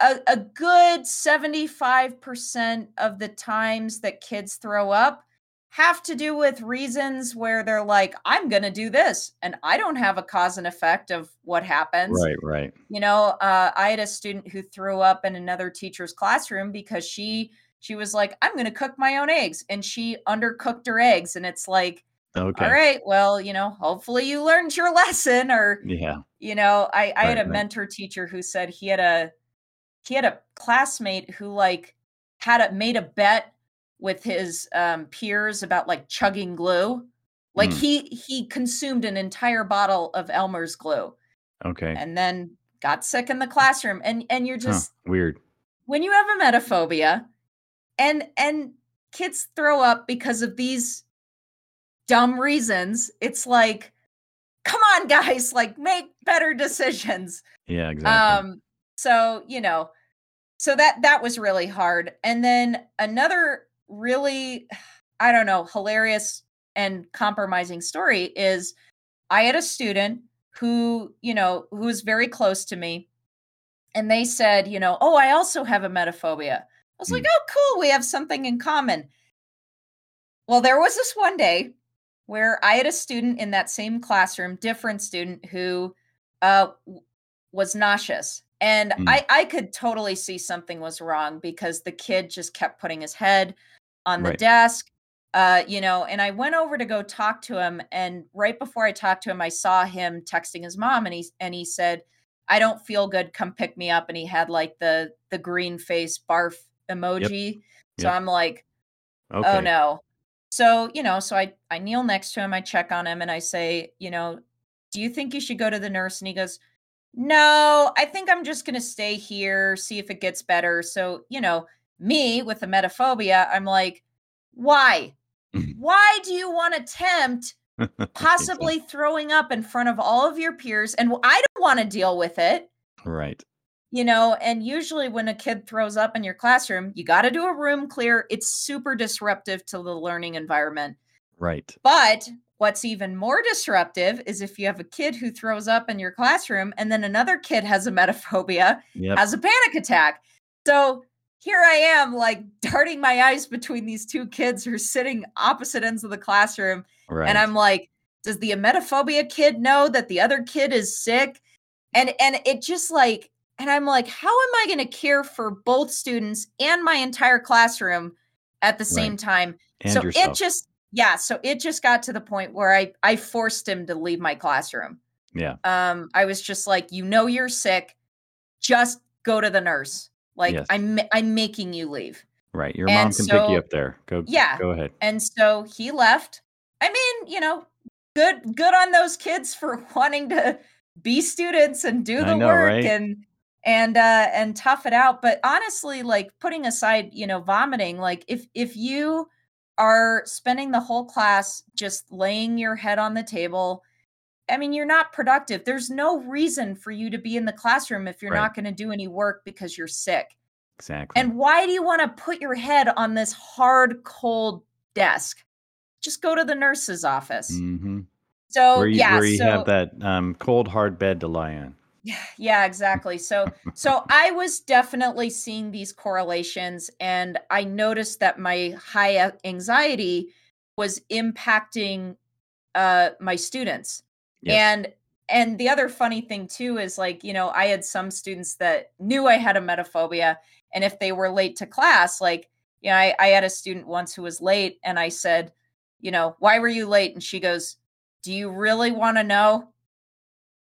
a, a good 75% of the times that kids throw up have to do with reasons where they're like, I'm going to do this. And I don't have a cause and effect of what happens. Right. Right. You know, uh, I had a student who threw up in another teacher's classroom because she she was like, I'm going to cook my own eggs, and she undercooked her eggs, and it's like, Okay. all right, well, you know, hopefully you learned your lesson, or Yeah. you know, I I had a right. mentor teacher who said he had a he had a classmate who like had a made a bet with his um peers about like chugging glue. Like Mm. he he consumed an entire bottle of Elmer's glue Okay. and then got sick in the classroom and and you're Huh, just Weird. when you have emetophobia and and kids throw up because of these dumb reasons it's like come on guys like make better decisions Yeah. Exactly. um so you know so that that was really hard and then another really i don't know hilarious and compromising story is i had a student who you know who was very close to me and they said you know oh i also have a emetophobia i was like Mm. oh cool we have something in common well there was this one day where i had a student in that same classroom different student who uh was nauseous. And Mm. I, I could totally see something was wrong because the kid just kept putting his head on the Right. desk. Uh, you know, and I went over to go talk to him. And right before I talked to him, I saw him texting his mom and he and he said, I don't feel good, come pick me up. And he had like the the green face barf emoji. So Yep. I'm like, Okay. oh no so you know so i i kneel next to him i check on him and i say you know do you think you should go to the nurse and he goes no i think i'm just going to stay here see if it gets better so you know me with the emetophobia i'm like why mm-hmm. why do you want to tempt possibly throwing up in front of all of your peers and i don't want to deal with it right. you know and usually when a kid throws up in your classroom you got to do a room clear it's super disruptive to the learning environment Right. but what's even more disruptive is if you have a kid who throws up in your classroom and then another kid has a emetophobia Yep. has a panic attack so here i am like darting my eyes between these two kids who are sitting opposite ends of the classroom right. and I'm like, does the emetophobia kid know that the other kid is sick? And and it just like, and I'm like, how am I going to care for both students and my entire classroom at the same Right. time? and so yourself. it just yeah, so it just got to the point where I I forced him to leave my classroom. yeah. Um I was just like, you know you're sick, just go to the nurse. Like Yes. I'm I'm making you leave. Right. Your mom and can pick you up there. Go. Yeah. Go ahead. And so he left. I mean, you know, good good on those kids for wanting to be students and do the know, work right? and and uh and tough it out. But honestly, like putting aside, you know, vomiting, like if if you are spending the whole class just laying your head on the table, I mean, you're not productive. There's no reason for you to be in the classroom if you're Right. not going to do any work because you're sick. Exactly. And why do you want to put your head on this hard, cold desk? Just go to the nurse's office. hmm So where you, yeah, where you so have that um, cold hard bed to lie on. yeah, yeah, exactly. So so I was definitely seeing these correlations, and I noticed that my high anxiety was impacting uh, my students. Yes. And and the other funny thing too is like, you know, I had some students that knew I had a emetophobia. And if they were late to class, like, you know, I, I had a student once who was late and I said, you know, why were you late? And she goes, Do you really want to know?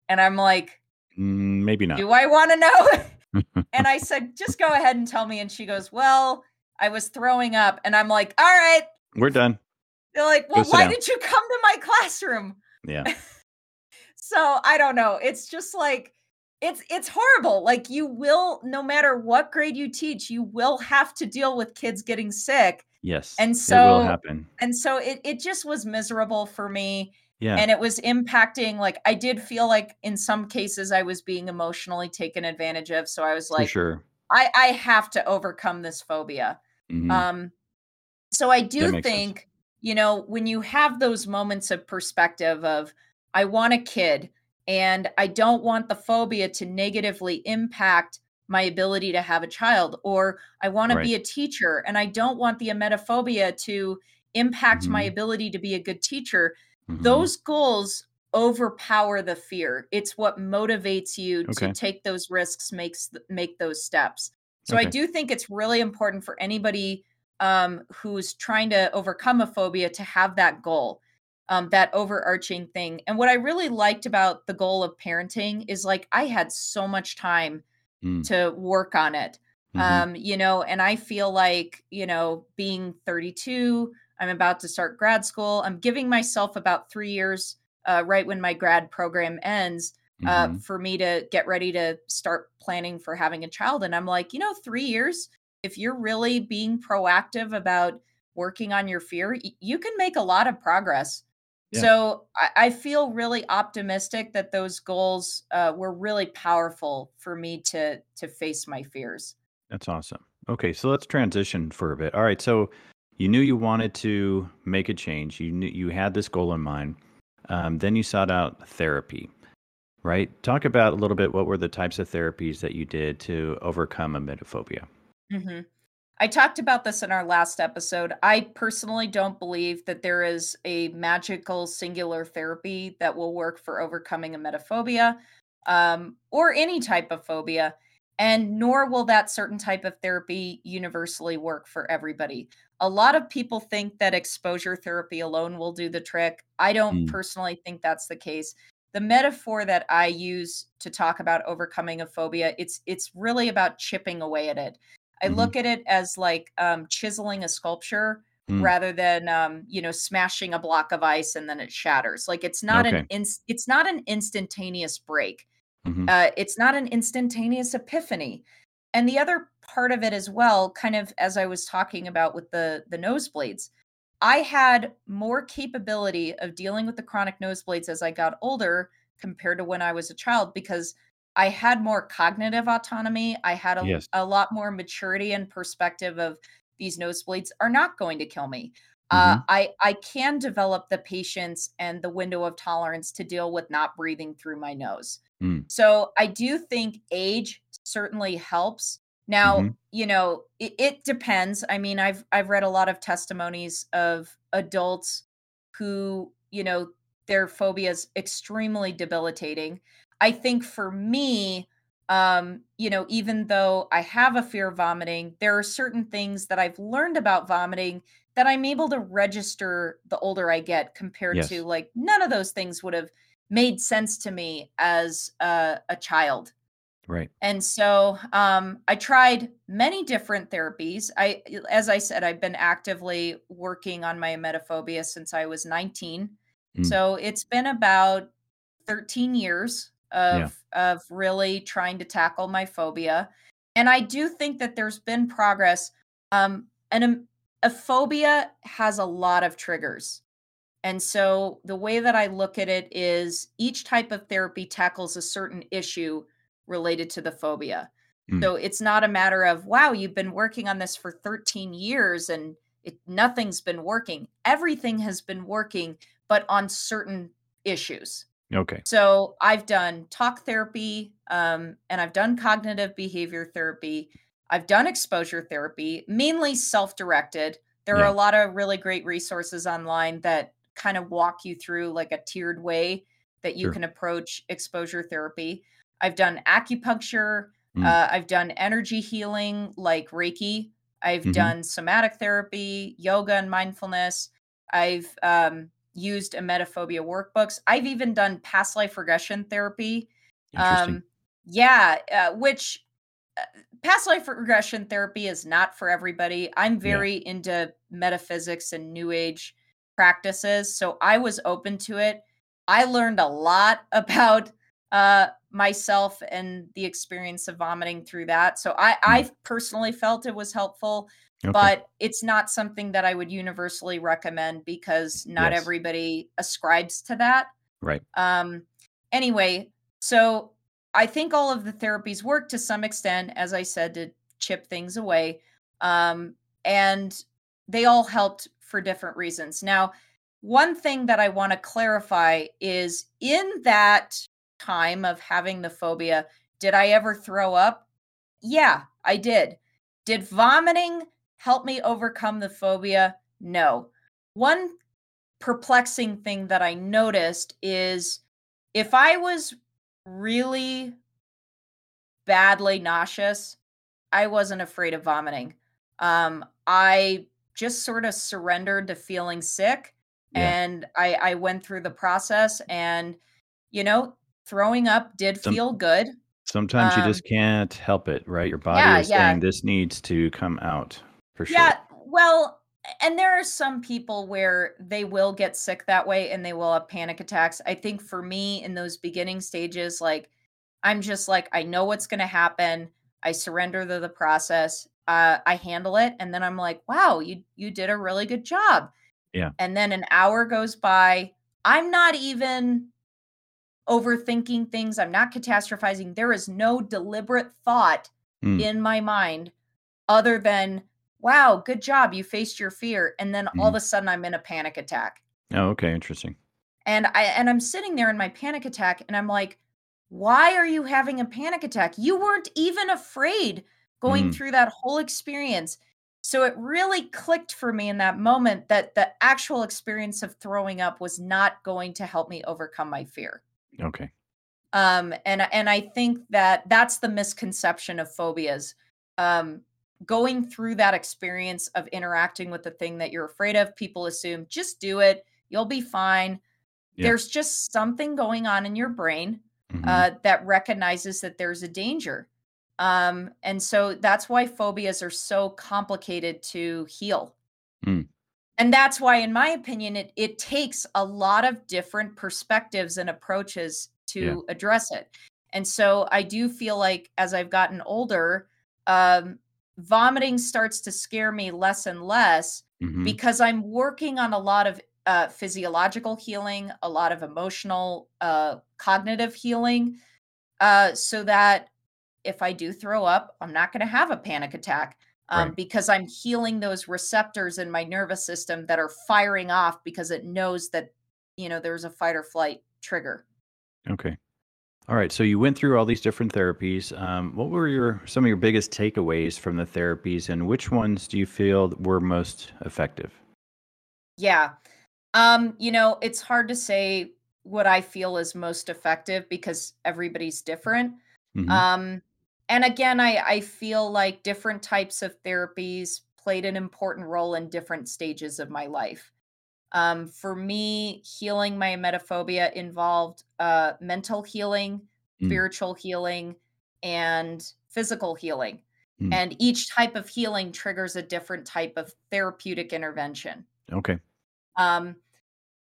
And I'm like, Mm, maybe not. Do I want to know? and I said, just go ahead and tell me. And she goes, Well, I was throwing up. And I'm like, All right. We're done. They're like, Well, why down." did you come to my classroom? Yeah. so i don't know it's just like it's it's horrible like you will no matter what grade you teach you will have to deal with kids getting sick Yes. And so it will happen. and so it, it just was miserable for me Yeah. and it was impacting like i did feel like in some cases i was being emotionally taken advantage of so i was for like sure. i i have to overcome this phobia Mhm. um, so I do makes sense. think, you know, when you have those moments of perspective of, I want a kid and I don't want the phobia to negatively impact my ability to have a child, or I want to be a teacher and I don't want the emetophobia to impact my Mhm. ability to be a good teacher. Mhm. Those goals overpower the fear. It's what motivates you Okay. to take those risks, makes make those steps. So I do think it's really important for anybody um, who's trying to overcome a phobia to have that goal, um, that overarching thing. And what I really liked about the goal of parenting is like I had so much time Mm. to work on it. Mhm. Um, you know, and I feel like, you know, being 32, I'm about to start grad school. I'm giving myself about three years uh, right when my grad program ends uh, Mhm. for me to get ready to start planning for having a child. And I'm like, you know, three years, if you're really being proactive about working on your fear, y- you can make a lot of progress. Yeah. So I, I feel really optimistic that those goals uh, were really powerful for me to to face my fears. That's awesome. Okay, so let's transition for a bit. All right, so you knew you wanted to make a change. You knew you had this goal in mind. Um, then you sought out therapy, right? Talk about a little bit. What were the types of therapies that you did to overcome emetophobia? hmm I talked about this in our last episode. I personally don't believe that there is a magical singular therapy that will work for overcoming emetophobia. um, or any type of phobia. And nor will that certain type of therapy universally work for everybody. A lot of people think that exposure therapy alone will do the trick. I don't Mm. personally think that's the case. The metaphor that I use to talk about overcoming a phobia, it's it's really about chipping away at it. I Mhm. look at it as like um, chiseling a sculpture Mm. rather than um, you know smashing a block of ice and then it shatters. Like it's not an Okay. it's not an instantaneous break. Mhm. Uh, it's not an instantaneous epiphany. And the other part of it as well, kind of as I was talking about with the the nosebleeds, I had more capability of dealing with the chronic nosebleeds as I got older compared to when I was a child because I had more cognitive autonomy. I had a, Yes. a lot more maturity and perspective of these nosebleeds are not going to kill me. Uh, Mhm. I I can develop the patience and the window of tolerance to deal with not breathing through my nose. Mm. So I do think age certainly helps. Now, Mhm. you know, it, it depends. I mean, I've I've read a lot of testimonies of adults who, you know, their phobia is extremely debilitating. I think for me, um, you know, even though I have a fear of vomiting, there are certain things that I've learned about vomiting that I'm able to register the older I get compared Yes. to like none of those things would have made sense to me as a, a child. Right. And so um, I tried many different therapies. I, as I said, I've been actively working on my emetophobia since I was 19. Mm. So it's been about 13 years Yeah. of of really trying to tackle my phobia. And I do think that there's been progress. Um, and a, a phobia has a lot of triggers. And so the way that I look at it is each type of therapy tackles a certain issue related to the phobia. Mm. So it's not a matter of, wow, you've been working on this for 13 years and it, nothing's been working. Everything has been working, but on certain issues. Okay. So I've done talk therapy um, and I've done cognitive behavior therapy. I've done exposure therapy, mainly self directed. There are a lot of really great resources online that kind of walk you through like a tiered way that you Sure. can approach exposure therapy. I've done acupuncture. Mm. Uh, I've done energy healing like Reiki. I've Mhm. done somatic therapy, yoga, and mindfulness. I've um, used emetophobia workbooks. I've even done past life regression therapy. Um, yeah, uh, which uh, past life regression therapy is not for everybody. I'm Yeah. very into metaphysics and new age practices, so I was open to it. I learned a lot about uh, myself and the experience of vomiting through that. So I, Mm. I personally felt it was helpful, Okay. but it's not something that I would universally recommend because not Yes. everybody ascribes to that. Right. Um, anyway, so I think all of the therapies work to some extent, as I said, to chip things away. Um, and they all helped for different reasons. Now, one thing that I want to clarify is in that time of having the phobia, did I ever throw up? Yeah, I did. Did vomiting help me overcome the phobia? No. One perplexing thing that I noticed is if I was really badly nauseous, I wasn't afraid of vomiting. Um, I just sort of surrendered to feeling sick Yeah. and I, I went through the process and, you know, throwing up did Some- feel good. Sometimes you um, just can't help it, right? Your body Yeah, is yeah. saying this needs to come out for sure. Yeah, well, and there are some people where they will get sick that way and they will have panic attacks. I think for me in those beginning stages, like I'm just like, I know what's going to happen. I surrender to the process. Uh, I handle it, and then I'm like, wow, you you did a really good job. Yeah. And then an hour goes by. I'm not even overthinking things. I'm not catastrophizing. There is no deliberate thought Mm. in my mind other than wow good job you faced your fear and then all of Mhm. a sudden i'm in a panic attack Oh, okay. Interesting. and i and i'm sitting there in my panic attack and i'm like why are you having a panic attack you weren't even afraid going Mm. through that whole experience so it really clicked for me in that moment that the actual experience of throwing up was not going to help me overcome my fear Okay. Um, and and I think that that's the misconception of phobias. Um, going through that experience of interacting with the thing that you're afraid of, people assume just do it, you'll be fine. Yeah. There's just something going on in your brain mm-hmm. uh, that recognizes that there's a danger. Um, and so that's why phobias are so complicated to heal. Mm. And that's why, in my opinion, it, it takes a lot of different perspectives and approaches to yeah. address it. And so I do feel like as I've gotten older, um, vomiting starts to scare me less and less mm-hmm. because I'm working on a lot of uh, physiological healing, a lot of emotional, uh, cognitive healing, uh, so that if I do throw up, I'm not going to have a panic attack um, right. because I'm healing those receptors in my nervous system that are firing off because it knows that, you know, there's a fight or flight trigger. Okay. All right. So you went through all these different therapies. Um, what were your some of your biggest takeaways from the therapies, and which ones do you feel were most effective? Yeah. Um, you know, it's hard to say what I feel is most effective because everybody's different. Mm-hmm. Um, and again, I, I feel like different types of therapies played an important role in different stages of my life. Um, for me, healing my emetophobia involved uh, mental healing, mm. spiritual healing, and physical healing. Mm. And each type of healing triggers a different type of therapeutic intervention. Okay. Um,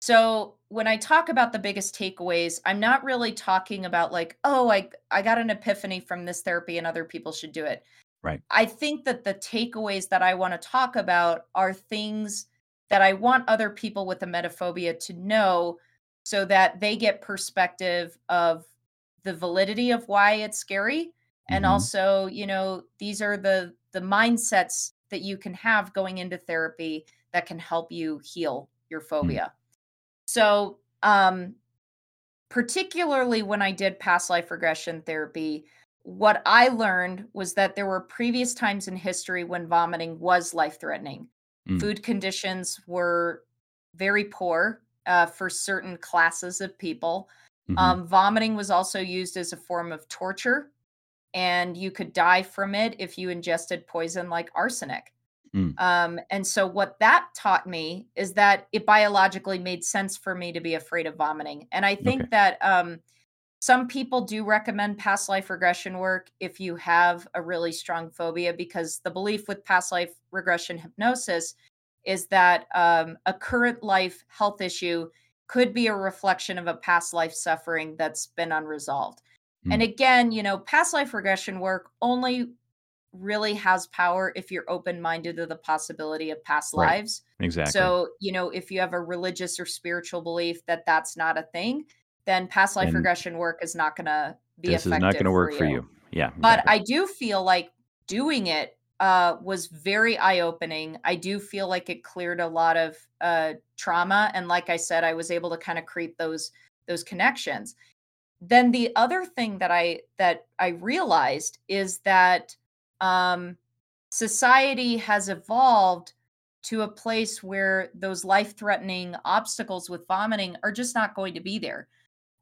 so when I talk about the biggest takeaways, I'm not really talking about like, oh, I I got an epiphany from this therapy and other people should do it. Right. I think that the takeaways that I want to talk about are things that I want other people with emetophobia to know so that they get perspective of the validity of why it's scary and mm-hmm. also, you know, these are the the mindsets that you can have going into therapy that can help you heal your mm. phobia. So, um, particularly when I did past life regression therapy, what I learned was that there were previous times in history when vomiting was life threatening. Mm. Food conditions were very poor uh, for certain classes of people. Mm-hmm. Um, vomiting was also used as a form of torture, and you could die from it if you ingested poison like arsenic. Mm. Um, and so, what that taught me is that it biologically made sense for me to be afraid of vomiting. And I think okay. that um, some people do recommend past life regression work if you have a really strong phobia, because the belief with past life regression hypnosis is that um, a current life health issue could be a reflection of a past life suffering that's been unresolved. Mm. And again, you know, past life regression work only really has power if you're open minded to the possibility of past right. lives. Exactly. So, you know, if you have a religious or spiritual belief that that's not a thing, then past life and regression work is not going to be this is not going to work for you. You. Yeah. But exactly. I do feel like doing it uh, was very eye opening. I do feel like it cleared a lot of uh, trauma, and like I said, I was able to kind of create those those connections. Then the other thing that I that I realized is that um, society has evolved to a place where those life threatening obstacles with vomiting are just not going to be there.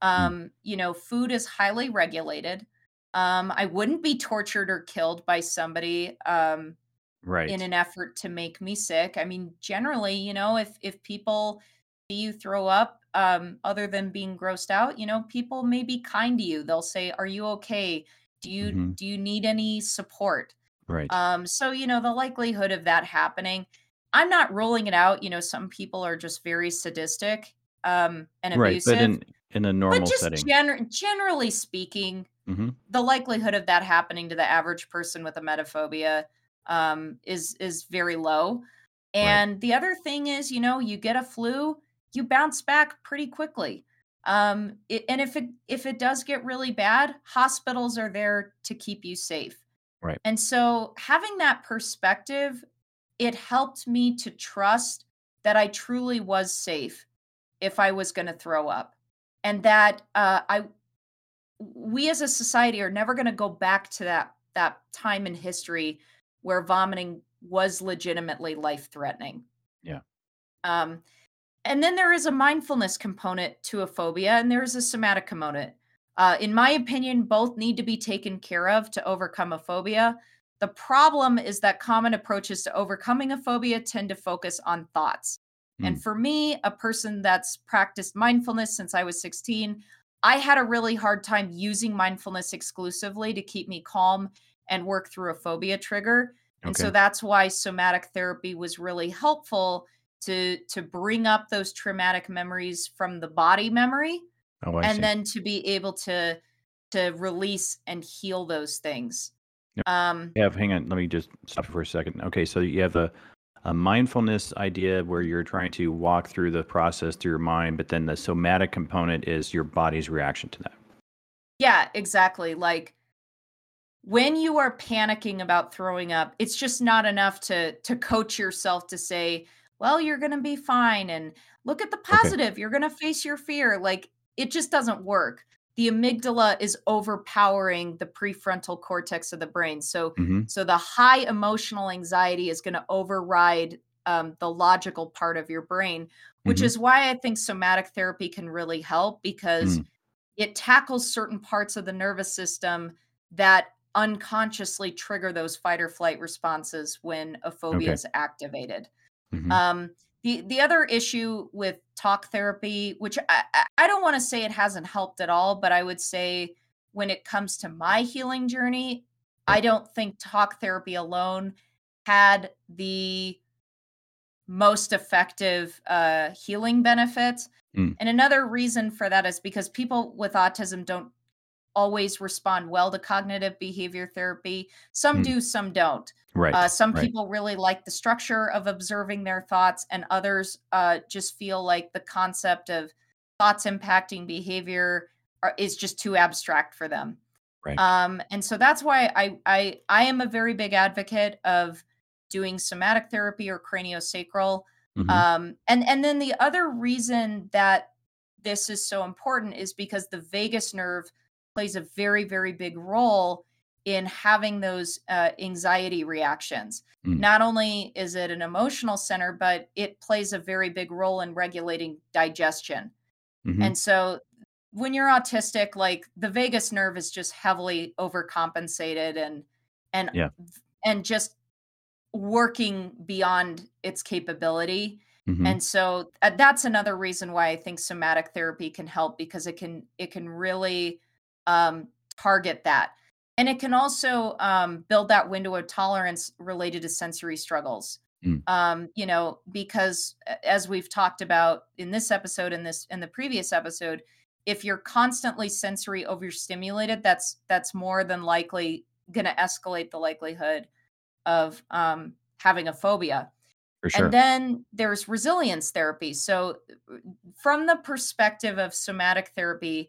Hmm. Um. You know, food is highly regulated. Um, I wouldn't be tortured or killed by somebody um, right. in an effort to make me sick. I mean, generally, you know, if if people see you throw up, um, other than being grossed out, you know, people may be kind to you. They'll say, "Are you okay? Do you mm-hmm. do you need any support?" Right. Um, so you know, the likelihood of that happening, I'm not ruling it out. You know, some people are just very sadistic um, and abusive. Right, but in in a normal but just setting, gener- generally speaking, mm-hmm. the likelihood of that happening to the average person with emetophobia um, is is very low. And right. the other thing is, you know, you get a flu, you bounce back pretty quickly. Um, it, and if it if it does get really bad, hospitals are there to keep you safe. Right. And so having that perspective, it helped me to trust that I truly was safe if I was going to throw up, and that uh, I we as a society are never going to go back to that that time in history where vomiting was legitimately life threatening. Yeah. Um, and then there is a mindfulness component to a phobia, and there is a somatic component. Uh, in my opinion, both need to be taken care of to overcome a phobia. The problem is that common approaches to overcoming a phobia tend to focus on thoughts. Mm. And for me, a person that's practiced mindfulness since I was 16, I had a really hard time using mindfulness exclusively to keep me calm and work through a phobia trigger. And okay. so that's why somatic therapy was really helpful to to bring up those traumatic memories from the body memory oh, and see. then to be able to to release and heal those things. Um yeah, hang on, let me just stop for a second. Okay, so you have a a mindfulness idea where you're trying to walk through the process through your mind, but then the somatic component is your body's reaction to that. Yeah, exactly. Like when you are panicking about throwing up, it's just not enough to to coach yourself to say, "Well, you're going to be fine and look at the positive. Okay. You're going to face your fear." Like it just doesn't work. The amygdala is overpowering the prefrontal cortex of the brain. So mm-hmm. so the high emotional anxiety is going to override um, the logical part of your brain, which mm-hmm. is why I think somatic therapy can really help because mm. it tackles certain parts of the nervous system that unconsciously trigger those fight or flight responses when a phobia okay. is activated. Mm-hmm. Um, the the other issue with talk therapy, which I, I don't want to say it hasn't helped at all, but I would say when it comes to my healing journey, I don't think talk therapy alone had the most effective uh, healing benefits. Mm. And another reason for that is because people with autism don't always respond well to cognitive behavior therapy. Some mm. do, some don't. Right. Uh, some right. people really like the structure of observing their thoughts, and others uh, just feel like the concept of thoughts impacting behavior are, is just too abstract for them. Right. Um, and so that's why I, I I am a very big advocate of doing somatic therapy or craniosacral. Mm-hmm. Um, and and then the other reason that this is so important is because the vagus nerve plays a very, very big role in having those uh, anxiety reactions. Mm. Not only is it an emotional center, but it plays a very big role in regulating digestion. Mm-hmm. And so when you're autistic, like the vagus nerve is just heavily overcompensated and and yeah. and just working beyond its capability. Mm-hmm. And so uh, that's another reason why I think somatic therapy can help because it can it can really um, target that. And it can also um, build that window of tolerance related to sensory struggles. Mm. Um, you know, because as we've talked about in this episode, in this in the previous episode, if you're constantly sensory overstimulated, that's that's more than likely going to escalate the likelihood of um, having a phobia. Sure. And then there's resilience therapy. So, from the perspective of somatic therapy,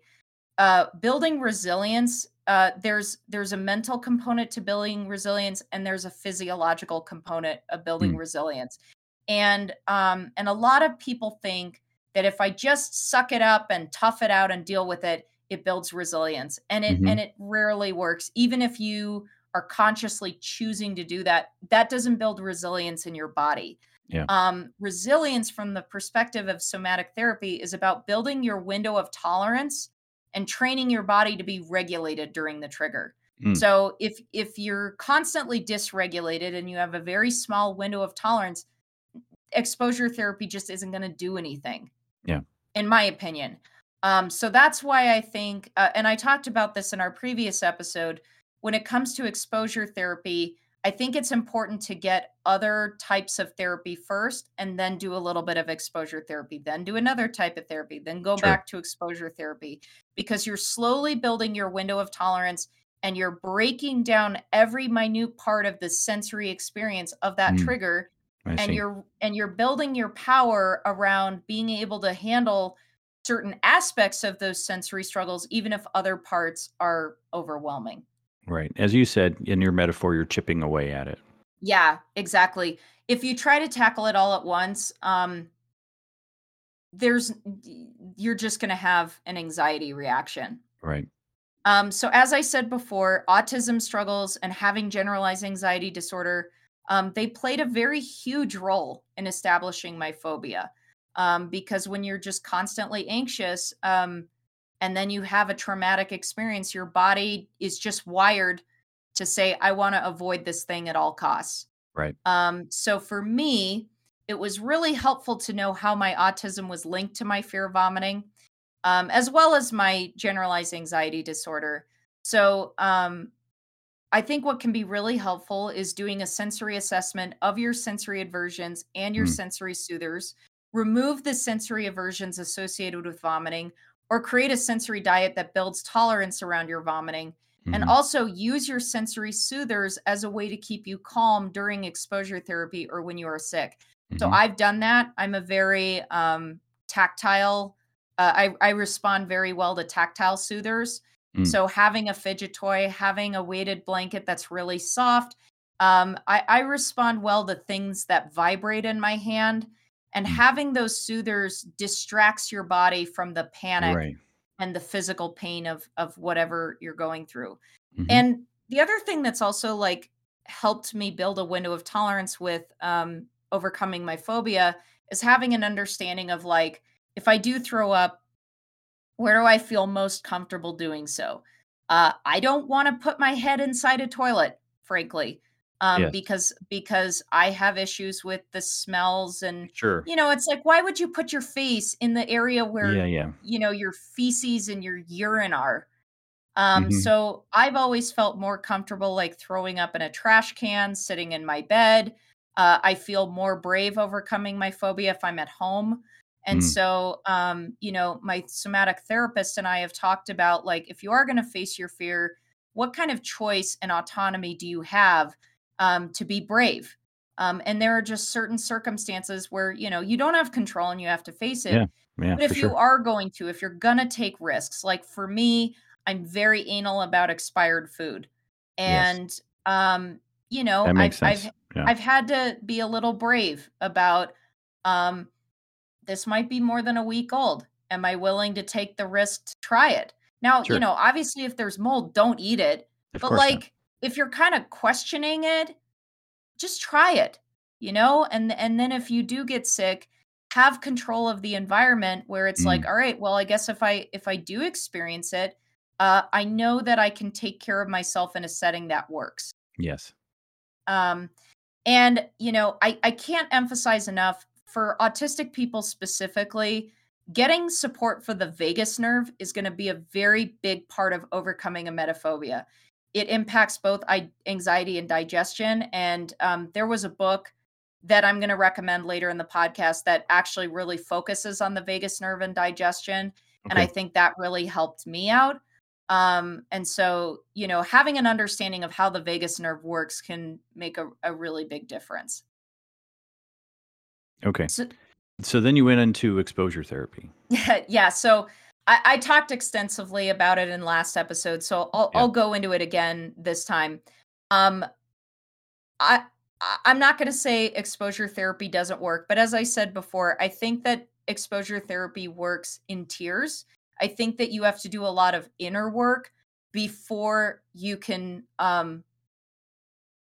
uh, building resilience uh, there's there's a mental component to building resilience and there's a physiological component of building mm. resilience and um, and a lot of people think that if i just suck it up and tough it out and deal with it it builds resilience and it mm-hmm. and it rarely works even if you are consciously choosing to do that that doesn't build resilience in your body yeah. Um, resilience from the perspective of somatic therapy is about building your window of tolerance and training your body to be regulated during the trigger. Mm. So if if you're constantly dysregulated and you have a very small window of tolerance, exposure therapy just isn't going to do anything. Yeah. In my opinion. Um, so that's why I think, uh, and I talked about this in our previous episode, when it comes to exposure therapy, I think it's important to get other types of therapy first and then do a little bit of exposure therapy, then do another type of therapy, then go sure. back to exposure therapy because you're slowly building your window of tolerance and you're breaking down every minute part of the sensory experience of that mm. trigger I and see. you're and you're building your power around being able to handle certain aspects of those sensory struggles even if other parts are overwhelming. Right. As you said in your metaphor, you're chipping away at it. Yeah, exactly. If you try to tackle it all at once, um, there's you're just going to have an anxiety reaction. Right. Um, so as I said before, autism struggles and having generalized anxiety disorder, um, they played a very huge role in establishing my phobia. Um, because when you're just constantly anxious, um, and then you have a traumatic experience, your body is just wired to say, I want to avoid this thing at all costs. Right. Um, so for me, it was really helpful to know how my autism was linked to my fear of vomiting, um, as well as my generalized anxiety disorder. So um, I think what can be really helpful is doing a sensory assessment of your sensory aversions and your Mm. sensory soothers. Remove the sensory aversions associated with vomiting, or create a sensory diet that builds tolerance around your vomiting. And Mhm. also use your sensory soothers as a way to keep you calm during exposure therapy or when you are sick. So Mhm. I've done that. I'm a very um, tactile. Uh, I I respond very well to tactile soothers. Mm. So having a fidget toy, having a weighted blanket that's really soft, um, I, I respond well to things that vibrate in my hand. And Mm. having those soothers distracts your body from the panic Right. and the physical pain of of whatever you're going through. Mhm. And the other thing that's also like helped me build a window of tolerance with um, overcoming my phobia is having an understanding of like if I do throw up, where do I feel most comfortable doing so? Uh, I don't want to put my head inside a toilet, frankly, um, because because I have issues with the smells and Sure. you know it's like why would you put your face in the area where Yeah, yeah. you know your feces and your urine are um Mhm. so i've always felt more comfortable like throwing up in a trash can sitting in my bed uh, i feel more brave overcoming my phobia if i'm at home and Mm. so um you know my somatic therapist and i have talked about like if you are going to face your fear what kind of choice and autonomy do you have um, to be brave um, and there are just certain circumstances where you know you don't have control and you have to face it Yeah. Yeah, but if you sure. are going to, if you're gonna take risks, like for me, I'm very anal about expired food. Yes. And um, you know, I've. I've Yeah. I've had to be a little brave about um this might be more than a week old. Am I willing to take the risk to try it? Now, Sure. you know, obviously if there's mold, don't eat it. Of But like if you're kind of questioning it, just try it, you know? And and then if you do get sick, have control of the environment where it's like, Mm. all right, well, I guess if I if I do experience it, uh, I know that I can take care of myself in a setting that works. Yes. Um, and you know, I I can't emphasize enough for autistic people specifically. Getting support for the vagus nerve is going to be a very big part of overcoming emetophobia. It impacts both anxiety and digestion. And um, there was a book that I'm going to recommend later in the podcast that actually really focuses on the vagus nerve and digestion. And I think that really helped me out. Um, and so, you know, having an understanding of how the vagus nerve works can make a, a really big difference. Okay. So, So then you went into exposure therapy. yeah. So I, I talked extensively about it in last episode. So I'll, Yeah. I'll go into it again this time. Um, I, I'm not going to say exposure therapy doesn't work, but as I said before, I think that exposure therapy works in tiers. I think that you have to do a lot of inner work before you can um,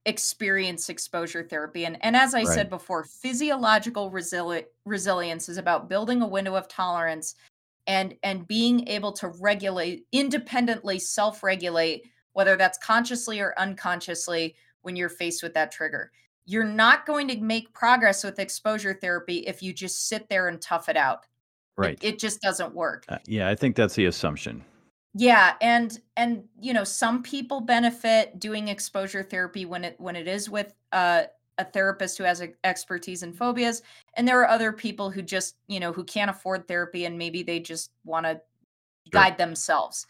experience exposure therapy. And, and as I Right. said before, physiological resili- resilience is about building a window of tolerance and and being able to regulate independently self-regulate whether that's consciously or unconsciously when you're faced with that trigger. You're not going to make progress with exposure therapy if you just sit there and tough it out. It- Right. It, just doesn't work. Uh, yeah, I think that's the assumption. Yeah, and and you know, some people benefit doing exposure therapy when it when it is with uh, a therapist who has expertise in phobias, and there are other people who just you know who can't afford therapy and maybe they just want to Sure. guide themselves.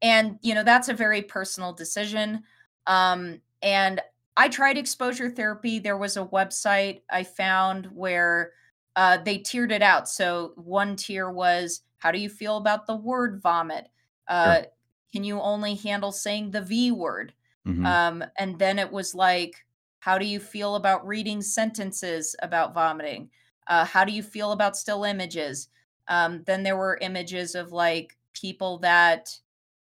And you know, that's a very personal decision. Um, and I tried exposure therapy. There was a website I found where uh, they tiered it out. So one tier was, how do you feel about the word vomit? Uh, Can you only handle saying the V word? Mhm. Um, and then it was like, how do you feel about reading sentences about vomiting? Uh, how do you feel about still images? Um, then there were images of like people that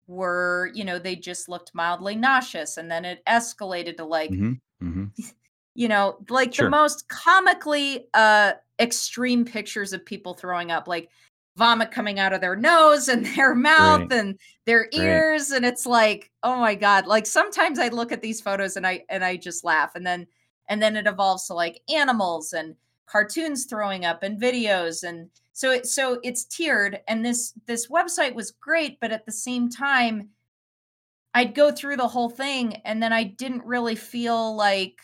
were, you know, they just looked mildly nauseous. And then it escalated to like, Mhm. Mhm. you know, like Sure. the most comically uh extreme pictures of people throwing up. Like vomit coming out of their nose and their mouth Right. and their Right. ears and it's like oh my god like sometimes i look at these photos and i and i just laugh and then and then it evolves to like animals and cartoons throwing up and videos and so it so it's tiered and this this website was great but at the same time i'd go through the whole thing and then i didn't really feel like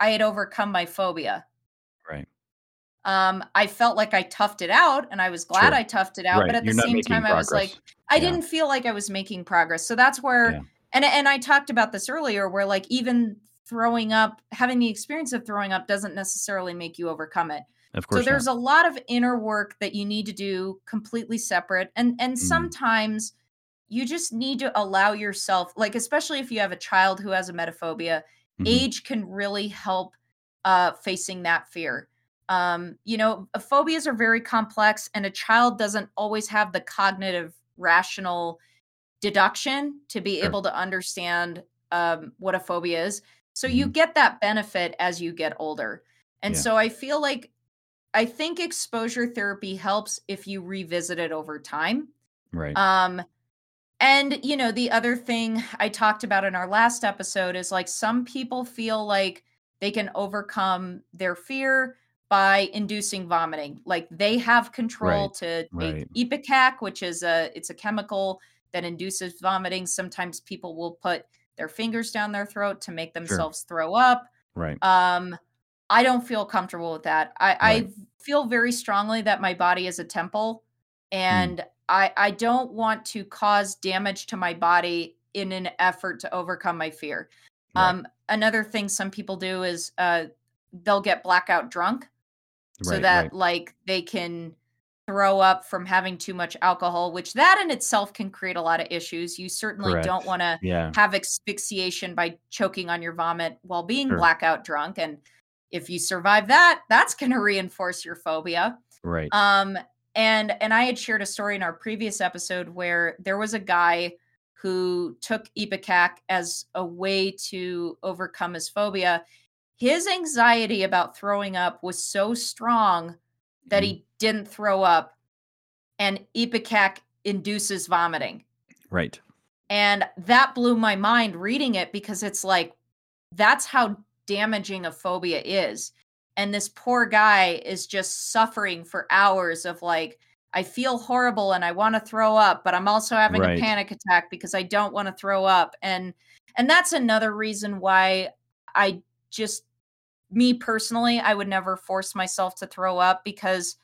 i had overcome my phobia Right. Um i felt like i toughed it out and i was glad Sure. i toughed it out Right. but at You're the same time i was like i Yeah. didn't feel like i was making progress so that's where Yeah. and and i talked about this earlier where like even throwing up having the experience of throwing up doesn't necessarily make you overcome it Of course. so there's not. a lot of inner work that you need to do completely separate and and Mhm. sometimes you just need to allow yourself like especially if you have a child who has emetophobia Mhm. age can really help uh facing that fear um you know uh, phobias are very complex and a child doesn't always have the cognitive rational deduction to be Sure. able to understand um what a phobia is so you Mhm. get that benefit as you get older and Yeah. so i feel like i think exposure therapy helps if you revisit it over time Right. um, and you know, the other thing I talked about in our last episode is like some people feel like they can overcome their fear by inducing vomiting. Like they have control Right, to make right. ipecac, which is a it's a chemical that induces vomiting. Sometimes people will put their fingers down their throat to make themselves throw up. right. Um, I don't feel comfortable with that. I, Right. I feel very strongly that my body is a temple, Mm. and I I don't want to cause damage to my body in an effort to overcome my fear. Um, another thing some people do is uh, they'll get blackout drunk, so right. that right. like they can throw up from having too much alcohol, which that in itself can create a lot of issues. You certainly don't want to Yeah. have asphyxiation by choking on your vomit while being Sure. blackout drunk and if you survive that that's going to reinforce your phobia Right. um and and i had shared a story in our previous episode where there was a guy who took ipecac as a way to overcome his phobia his anxiety about throwing up was so strong that Mhm. he didn't throw up and ipecac induces vomiting Right. and that blew my mind reading it because it's like, that's how damaging a phobia is. And this poor guy is just suffering for hours of like, I feel horrible and I want to throw up, but I'm also having Right. a panic attack because I don't want to throw up. And and that's another reason why I just me personally, I would never force myself to throw up because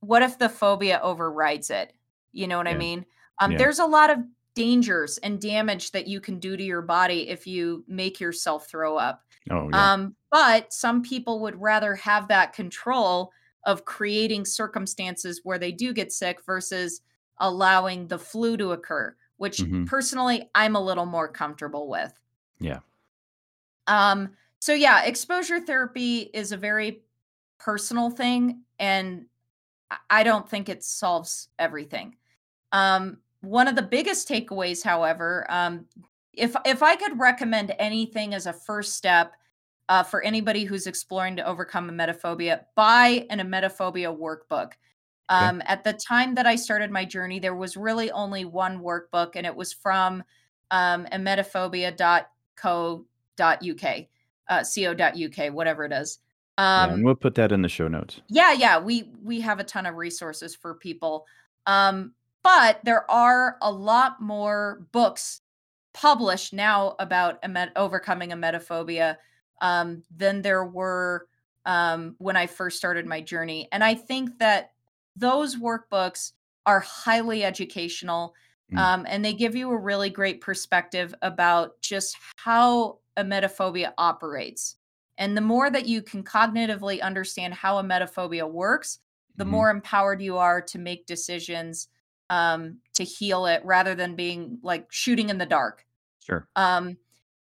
what if the phobia overrides it? You know what I mean? Um, Yeah. There's a lot of dangers and damage that you can do to your body if you make yourself throw up. Oh yeah. Um, but some people would rather have that control of creating circumstances where they do get sick versus allowing the flu to occur, which Mhm. personally I'm a little more comfortable with. Yeah. Um, so yeah, exposure therapy is a very personal thing, and I- don't think it solves everything. Um, one of the biggest takeaways, however, um, if if I could recommend anything as a first step uh, for anybody who's exploring to overcome emetophobia, buy an emetophobia workbook. Um, At the time that I started my journey, there was really only one workbook, and it was from um, emetophobia.co.uk, uh, co.uk, whatever it is. yeah. Um, And we'll put that in the show notes. yeah yeah we we have a ton of resources for people um but there are a lot more books published now about emet- overcoming emetophobia um than there were um when i first started my journey and i think that those workbooks are highly educational Mm. um, and they give you a really great perspective about just how emetophobia operates and the more that you can cognitively understand how emetophobia works, the Mhm. more empowered you are to make decisions um, to heal it rather than being like shooting in the dark. Sure. Um,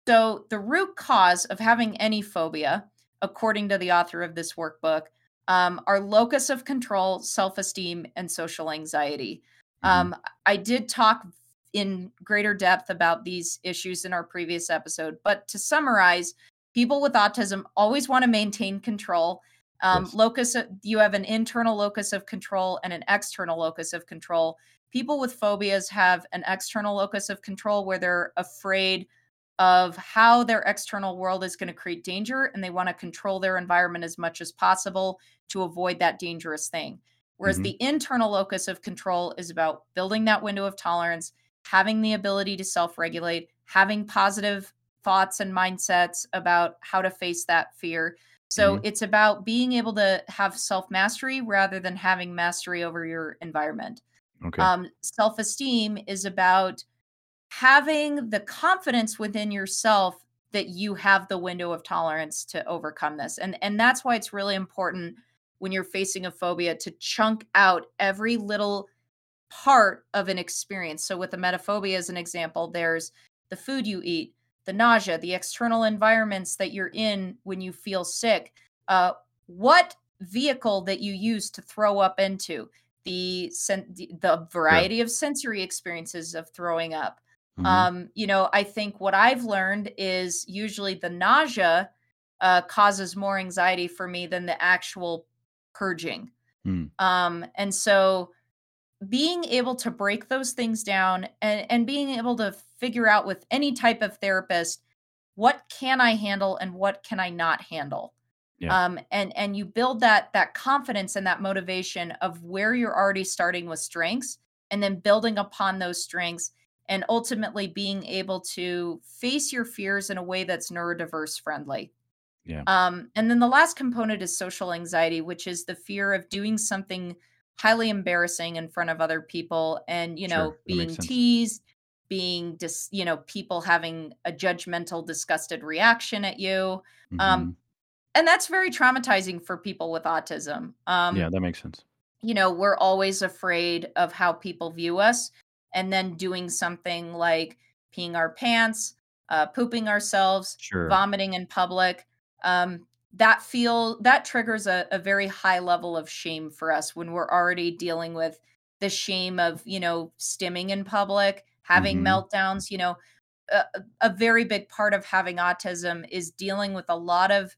so, the root cause of having any phobia, according to the author of this workbook, um, are locus of control, self esteem, and social anxiety. Mhm. Um, I did talk in greater depth about these issues in our previous episode, but to summarize, people with autism always want to maintain control. Um, Yes. locus, you have an internal locus of control and an external locus of control. People with phobias have an external locus of control where they're afraid of how their external world is going to create danger and they want to control their environment as much as possible to avoid that dangerous thing. Whereas Mhm. the internal locus of control is about building that window of tolerance, having the ability to self regulate, having positive thoughts and mindsets about how to face that fear. So Mhm. it's about being able to have self mastery rather than having mastery over your environment. Okay. Um, self esteem is about having the confidence within yourself that you have the window of tolerance to overcome this. And and that's why it's really important when you're facing a phobia to chunk out every little part of an experience. So with the emetophobia as an example, there's the food you eat, the nausea, the external environments that you're in when you feel sick, uh, what vehicle that you use to throw up into, the sen- the variety of sensory experiences of throwing up. Mhm. Um, you know, I think what I've learned is usually the nausea uh, causes more anxiety for me than the actual purging. Mm. Um, and so being able to break those things down and, and being able to figure out with any type of therapist what can I handle and what can I not handle. Yeah. Um, and and you build that that confidence and that motivation of where you're already starting with strengths and then building upon those strengths and ultimately being able to face your fears in a way that's neurodiverse friendly. Yeah. Um, and then the last component is social anxiety, which is the fear of doing something highly embarrassing in front of other people and, you know, makes being teased, being dis, you know, people having a judgmental, disgusted reaction at you. Um, Mhm. and that's very traumatizing for people with autism. Um, yeah, that makes sense. you know, we're always afraid of how people view us. And then doing something like peeing our pants, uh, pooping ourselves, Sure. vomiting in public. Um, that feel that triggers a, a very high level of shame for us when we're already dealing with the shame of you know stimming in public having Mhm. meltdowns you know a, a very big part of having autism is dealing with a lot of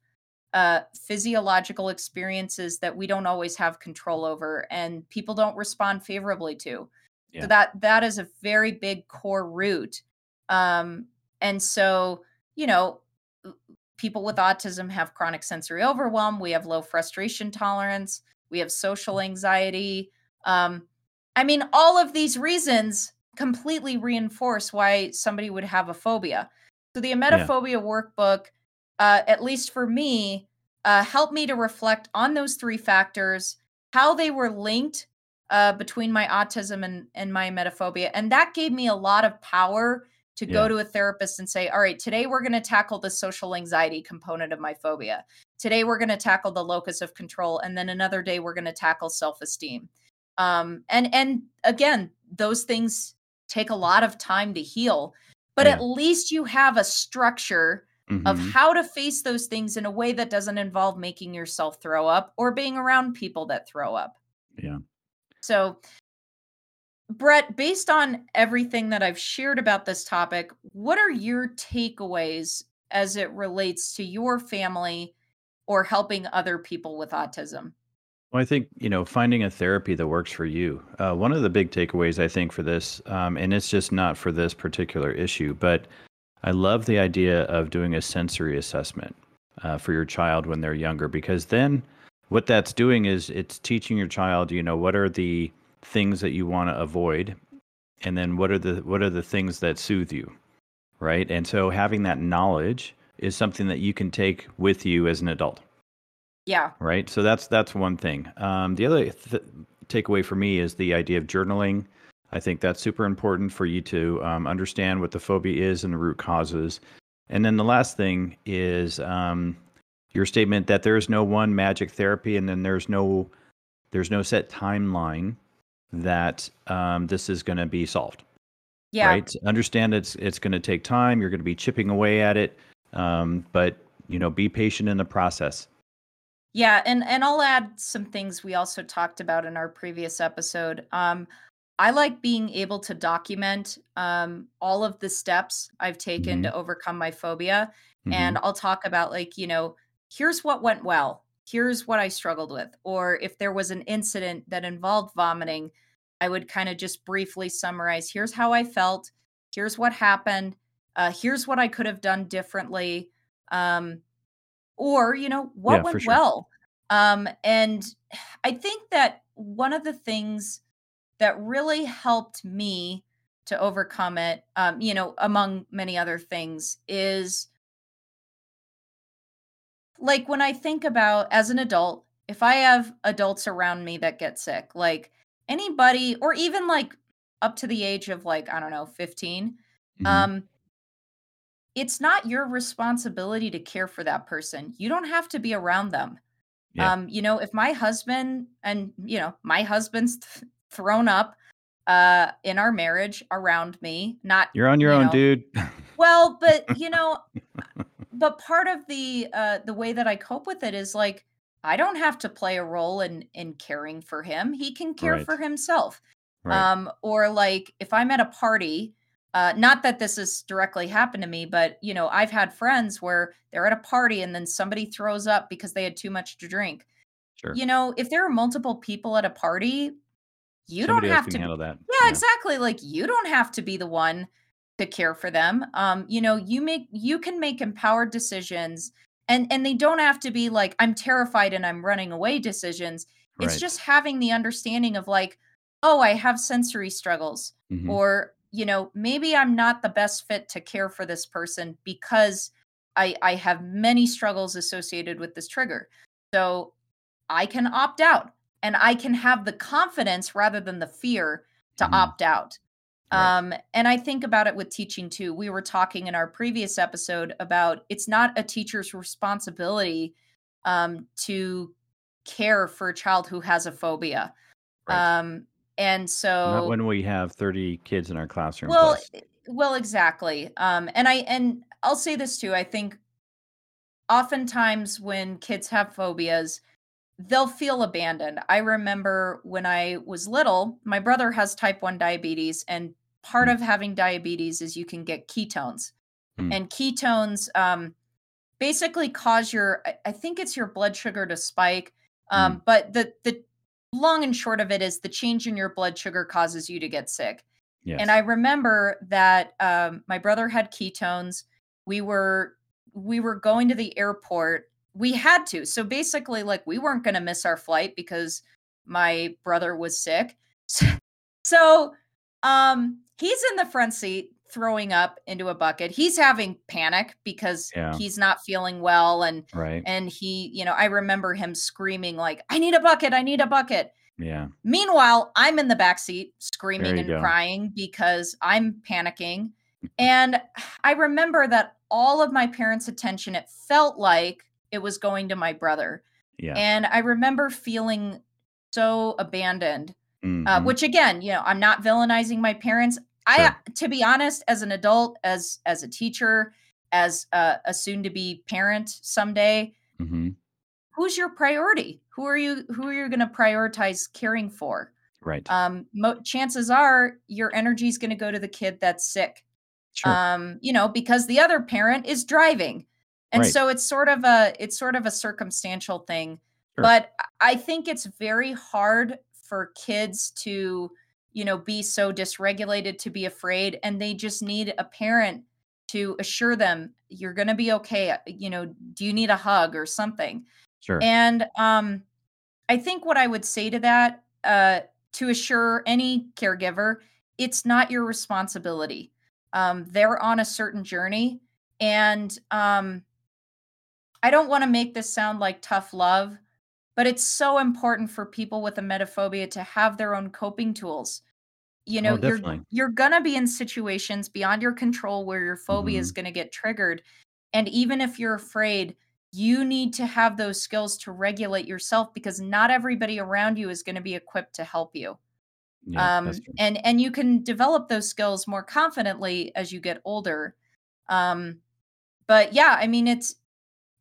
uh, physiological experiences that we don't always have control over and people don't respond favorably to Yeah. so that that is a very big core root um and so you know people with autism have chronic sensory overwhelm we have low frustration tolerance we have social anxiety. Um i mean all of these reasons completely reinforce why somebody would have a phobia. So the emetophobia workbook uh, at least for me uh, helped me to reflect on those three factors how they were linked uh, between my autism and, and my emetophobia and that gave me a lot of power to go to a therapist and say all right today we're going to tackle the social anxiety component of my phobia today we're going to tackle the locus of control and then another day we're going to tackle self-esteem um, and and again those things take a lot of time to heal but Yeah. at least you have a structure of Mhm. how to face those things in a way that doesn't involve making yourself throw up or being around people that throw up Yeah. so Brett, based on everything that I've shared about this topic, what are your takeaways as it relates to your family or helping other people with autism? Well, I think, you know, finding a therapy that works for you. Uh, one of the big takeaways, I think, for this, um, and it's just not for this particular issue, but I love the idea of doing a sensory assessment uh, for your child when they're younger, because then what that's doing is it's teaching your child, you know, what are the things that you want to avoid, and then what are the what are the things that soothe you, right? And so having that knowledge is something that you can take with you as an adult Yeah. right? So that's that's one thing. Um, the other th- takeaway for me is the idea of journaling. I think that's super important for you to um, understand what the phobia is and the root causes. And then the last thing is um, your statement that there is no one magic therapy, and then there's no there's no set timeline that um, this is going to be solved Yeah. right? Understand it's it's going to take time. You're going to be chipping away at it, um, but you know, be patient in the process. Yeah, and and I'll add some things we also talked about in our previous episode. Um, I like being able to document um, all of the steps I've taken Mhm. to overcome my phobia, Mhm. and I'll talk about like you know, here's what went well, here's what I struggled with. Or if there was an incident that involved vomiting, I would kind of just briefly summarize here's how I felt, here's what happened, uh, here's what I could have done differently. Um, or, you know, what Yeah, went sure. well. Um, and I think that one of the things that really helped me to overcome it, um, you know, among many other things, is like when I think about as an adult, if I have adults around me that get sick, like anybody, or even like up to the age of like, I don't know, 15, Mhm. um, it's not your responsibility to care for that person. You don't have to be around them. Yeah. Um, you know, if my husband and you know, my husband's th- thrown up uh in our marriage around me, not, You're on your you own, know, dude. well, but you know, but part of the uh the way that I cope with it is like I don't have to play a role in in caring for him. He can care Right. for himself. Right. Um or like if I'm at a party, uh not that this has directly happened to me, but you know, I've had friends where they're at a party and then somebody throws up because they had too much to drink. Sure. You know, if there are multiple people at a party, you don't have to handle that. yeah, Yeah. exactly. Like you don't have to be the one to care for them. Um, you know, you make you can make empowered decisions and and they don't have to be like I'm terrified and I'm running away decisions. It's just having the understanding of like, oh, I have sensory struggles Mhm. or you know, maybe I'm not the best fit to care for this person because I I have many struggles associated with this trigger. So I can opt out and I can have the confidence rather than the fear to Mhm. opt out. Right. Um, and I think about it with teaching too. We were talking in our previous episode about it's not a teacher's responsibility um, to care for a child who has a phobia. Right. Um, and Not so, when we have 30 kids in our classroom well, plus. eh, well, exactly. Um, and I and I'll say this too. I think oftentimes when kids have phobias, they'll feel abandoned. I remember when I was little, my brother has type 1 diabetes, and part Mm. of having diabetes is you can get ketones. Mm. And ketones um, basically cause your, I, think it's your blood sugar to spike. Um, Mm. But the, the long and short of it is the change in your blood sugar causes you to get sick. And I remember that um, my brother had ketones. We were we were going to the airport. We had to. So basically, like we weren't going to miss our flight because my brother was sick. So um, he's in the front seat throwing up into a bucket. He's having panic because Yeah. he's not feeling well and Right. and he, you know, I remember him screaming like, "I need a bucket! I need a bucket!" Yeah. Meanwhile, I'm in the back seat screaming and go. crying because I'm panicking. And I remember that all of my parents' attention, it felt like it was going to my brother. Yeah. And I remember feeling so abandoned, uh, Mhm. which again, you know, I'm not villainizing my parents. I, to be honest, as an adult, as as a teacher, as a, a soon-to-be parent someday, Mhm. who's your priority? Who are you? Who are you going to prioritize caring for? Right. um mo- chances are your energy is going to go to the kid that's sick Sure. um you know because the other parent is driving and Right. so it's sort of a it's sort of a circumstantial thing Sure. but I- think it's very hard for kids to you know be so dysregulated to be afraid and they just need a parent to assure them you're going to be okay uh, you know do you need a hug or something Sure. and um, I think what I would say to that, uh, to assure any caregiver, it's not your responsibility. Um, they're on a certain journey, and um, I don't want to make this sound like tough love, but it's so important for people with emetophobia to have their own coping tools. You know, Oh, you're you're gonna be in situations beyond your control where your phobia is Mhm. gonna get triggered, and even if you're afraid, you need to have those skills to regulate yourself because not everybody around you is going to be equipped to help you Yeah, um, and and you can develop those skills more confidently as you get older um, but yeah i mean it's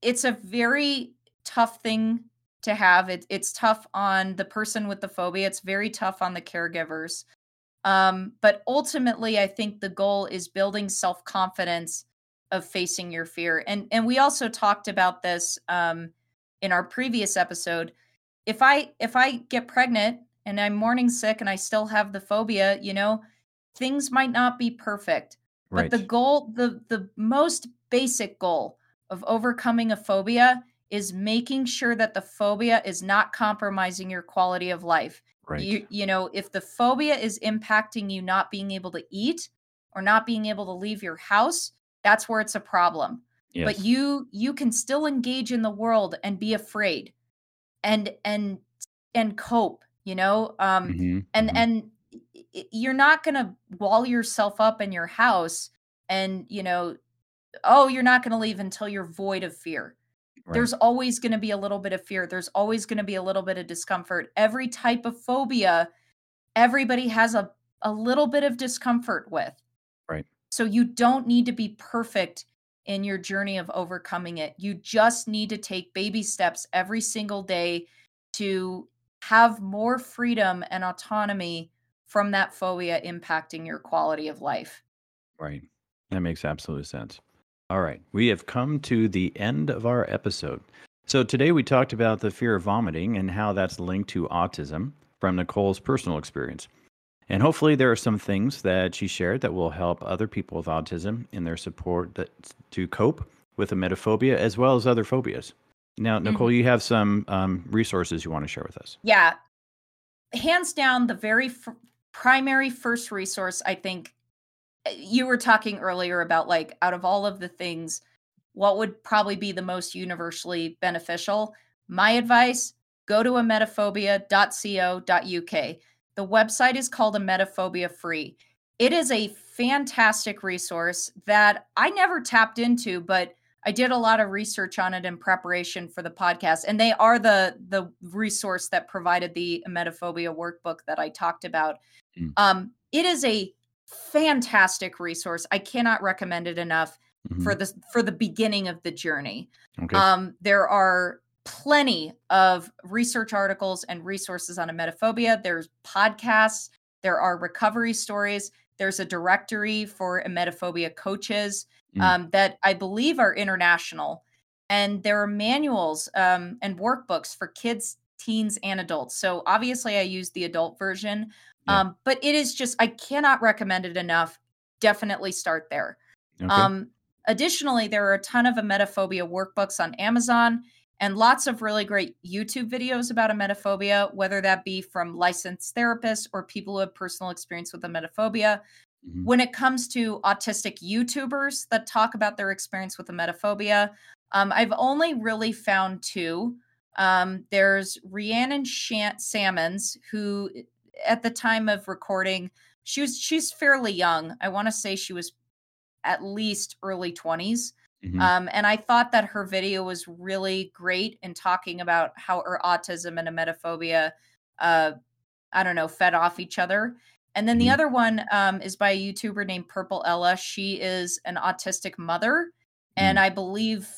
it's a very tough thing to have. It, it's tough on the person with the phobia. It's very tough on the caregivers. Um, but ultimately i think the goal is building self-confidence of facing your fear. And and we also talked about this um, in our previous episode, if I if I get pregnant and I'm morning sick and I still have the phobia, you know, things might not be perfect. Right. But the goal, the the most basic goal of overcoming a phobia is making sure that the phobia is not compromising your quality of life. right. You you know, if the phobia is impacting you not being able to eat or not being able to leave your house, that's where it's a problem. yes. But you you can still engage in the world and be afraid and and and cope, you know? Um Mhm, and mhm. and you're not going to wall yourself up in your house and, you know, oh, you're not going to leave until you're void of fear Right. there's always going to be a little bit of fear there's always going to be a little bit of discomfort every type of phobia everybody has a, a little bit of discomfort with Right. so you don't need to be perfect in your journey of overcoming it you just need to take baby steps every single day to have more freedom and autonomy from that phobia impacting your quality of life Right. That makes absolute sense. All right. We have come to the end of our episode. So today we talked about the fear of vomiting and how that's linked to autism from Nicole's personal experience. And hopefully there are some things that she shared that will help other people with autism in their support that, to cope with emetophobia as well as other phobias. Now, Nicole, you have some um, resources you want to share with us. yeah hands down the very f- primary first resource i think you were talking earlier about like out of all of the things what would probably be the most universally beneficial my advice go to emetophobia.co.uk the website is called emetophobia free it is a fantastic resource that i never tapped into but I did a lot of research on it in preparation for the podcast, and they are the the resource that provided the emetophobia workbook that I talked about. Mm. Um, it is a fantastic resource. I cannot recommend it enough Mhm. for the for the beginning of the journey. Okay. Um, there are plenty of research articles and resources on emetophobia. There's podcasts. There are recovery stories. There's a directory for emetophobia coaches Mm. um, that I believe are international, and there are manuals um, and workbooks for kids, teens, and adults. So obviously, I use the adult version, Yeah. um, but it is just I cannot recommend it enough. Definitely start there. okay. Um, additionally, there are a ton of emetophobia workbooks on Amazon and lots of really great YouTube videos about emetophobia, whether that be from licensed therapists or people who have personal experience with emetophobia. Mhm. When it comes to autistic YouTubers that talk about their experience with emetophobia, um, I've only really found two. Um, there's Rhiannon Shant- Salmons, who at the time of recording, she was she's fairly young. I want to say she was at least early 20s. Mhm. Um, and I thought that her video was really great in talking about how her autism and emetophobia, uh, I don't know, fed off each other. And then the Mhm. other one um, is by a YouTuber named Purple Ella. She is an autistic mother. And I believe,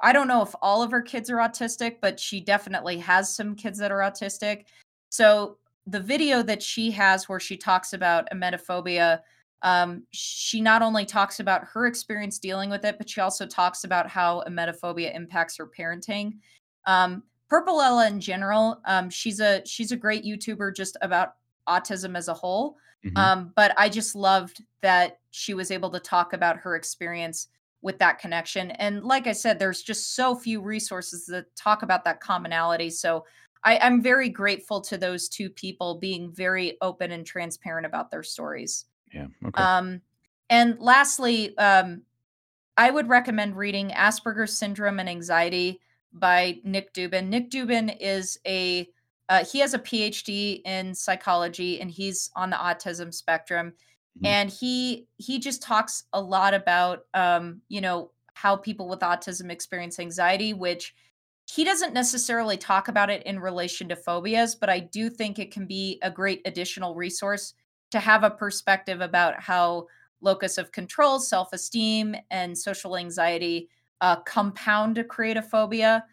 I don't know if all of her kids are autistic, but she definitely has some kids that are autistic. So the video that she has where she talks about emetophobia um, she not only talks about her experience dealing with it, but she also talks about how emetophobia impacts her parenting. Um, Purple Ella in general, um, she's a she's a great YouTuber just about autism as a whole. Mhm. Um, but I just loved that she was able to talk about her experience with that connection. And like I said, there's just so few resources that talk about that commonality. So I, I'm very grateful to those two people being very open and transparent about their stories. yeah. Okay. Um, and lastly, um, I would recommend reading Asperger's Syndrome and Anxiety by Nick Dubin. Nick Dubin is a uh, he has a PhD in psychology and he's on the autism spectrum. Mhm. And he he just talks a lot about um, you know how people with autism experience anxiety, which he doesn't necessarily talk about it in relation to phobias, but I do think it can be a great additional resource to have a perspective about how locus of control, self esteem, and social anxiety uh, compound to create a phobia.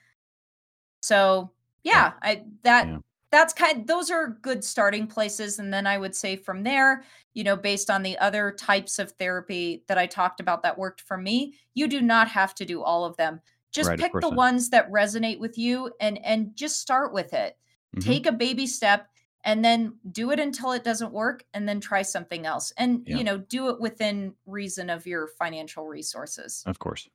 So yeah, I that Yeah. that's kind. Those are good starting places, and then I would say from there, you know, based on the other types of therapy that I talked about that worked for me, you do not have to do all of them. Just Right, pick the ones that resonate with you and and just start with it. Mhm. Take a baby step and then do it until it doesn't work and then try something else. And Yeah. you know, do it within reason of your financial resources. Of course.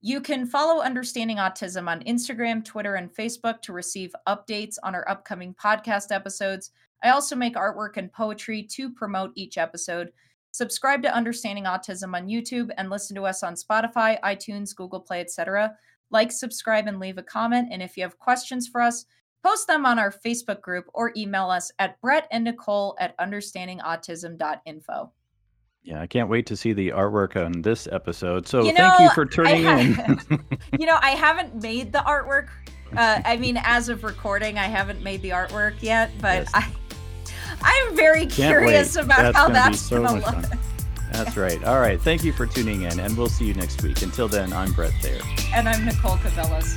You can follow Understanding Autism on Instagram, Twitter, and Facebook to receive updates on our upcoming podcast episodes. I also make artwork and poetry to promote each episode. Subscribe to Understanding Autism on YouTube and listen to us on Spotify, iTunes, Google Play, etc. Like, subscribe, and leave a comment. And if you have questions for us, post them on our Facebook group or email us at Brett and Nicole at understandingautism.info. Yeah, I can't wait to see the artwork on this episode. So You thank you for tuning I in. you know, I haven't made the artwork. Uh, I mean, as of recording, I haven't made the artwork yet, but Yes. I, I'm very Can't curious wait. about That's how gonna that's so gonna much look. fun. That's right. All right. Thank you for tuning in, and we'll see you next week. Until then, I'm Brett Thayer. And I'm Nicole Cavellas.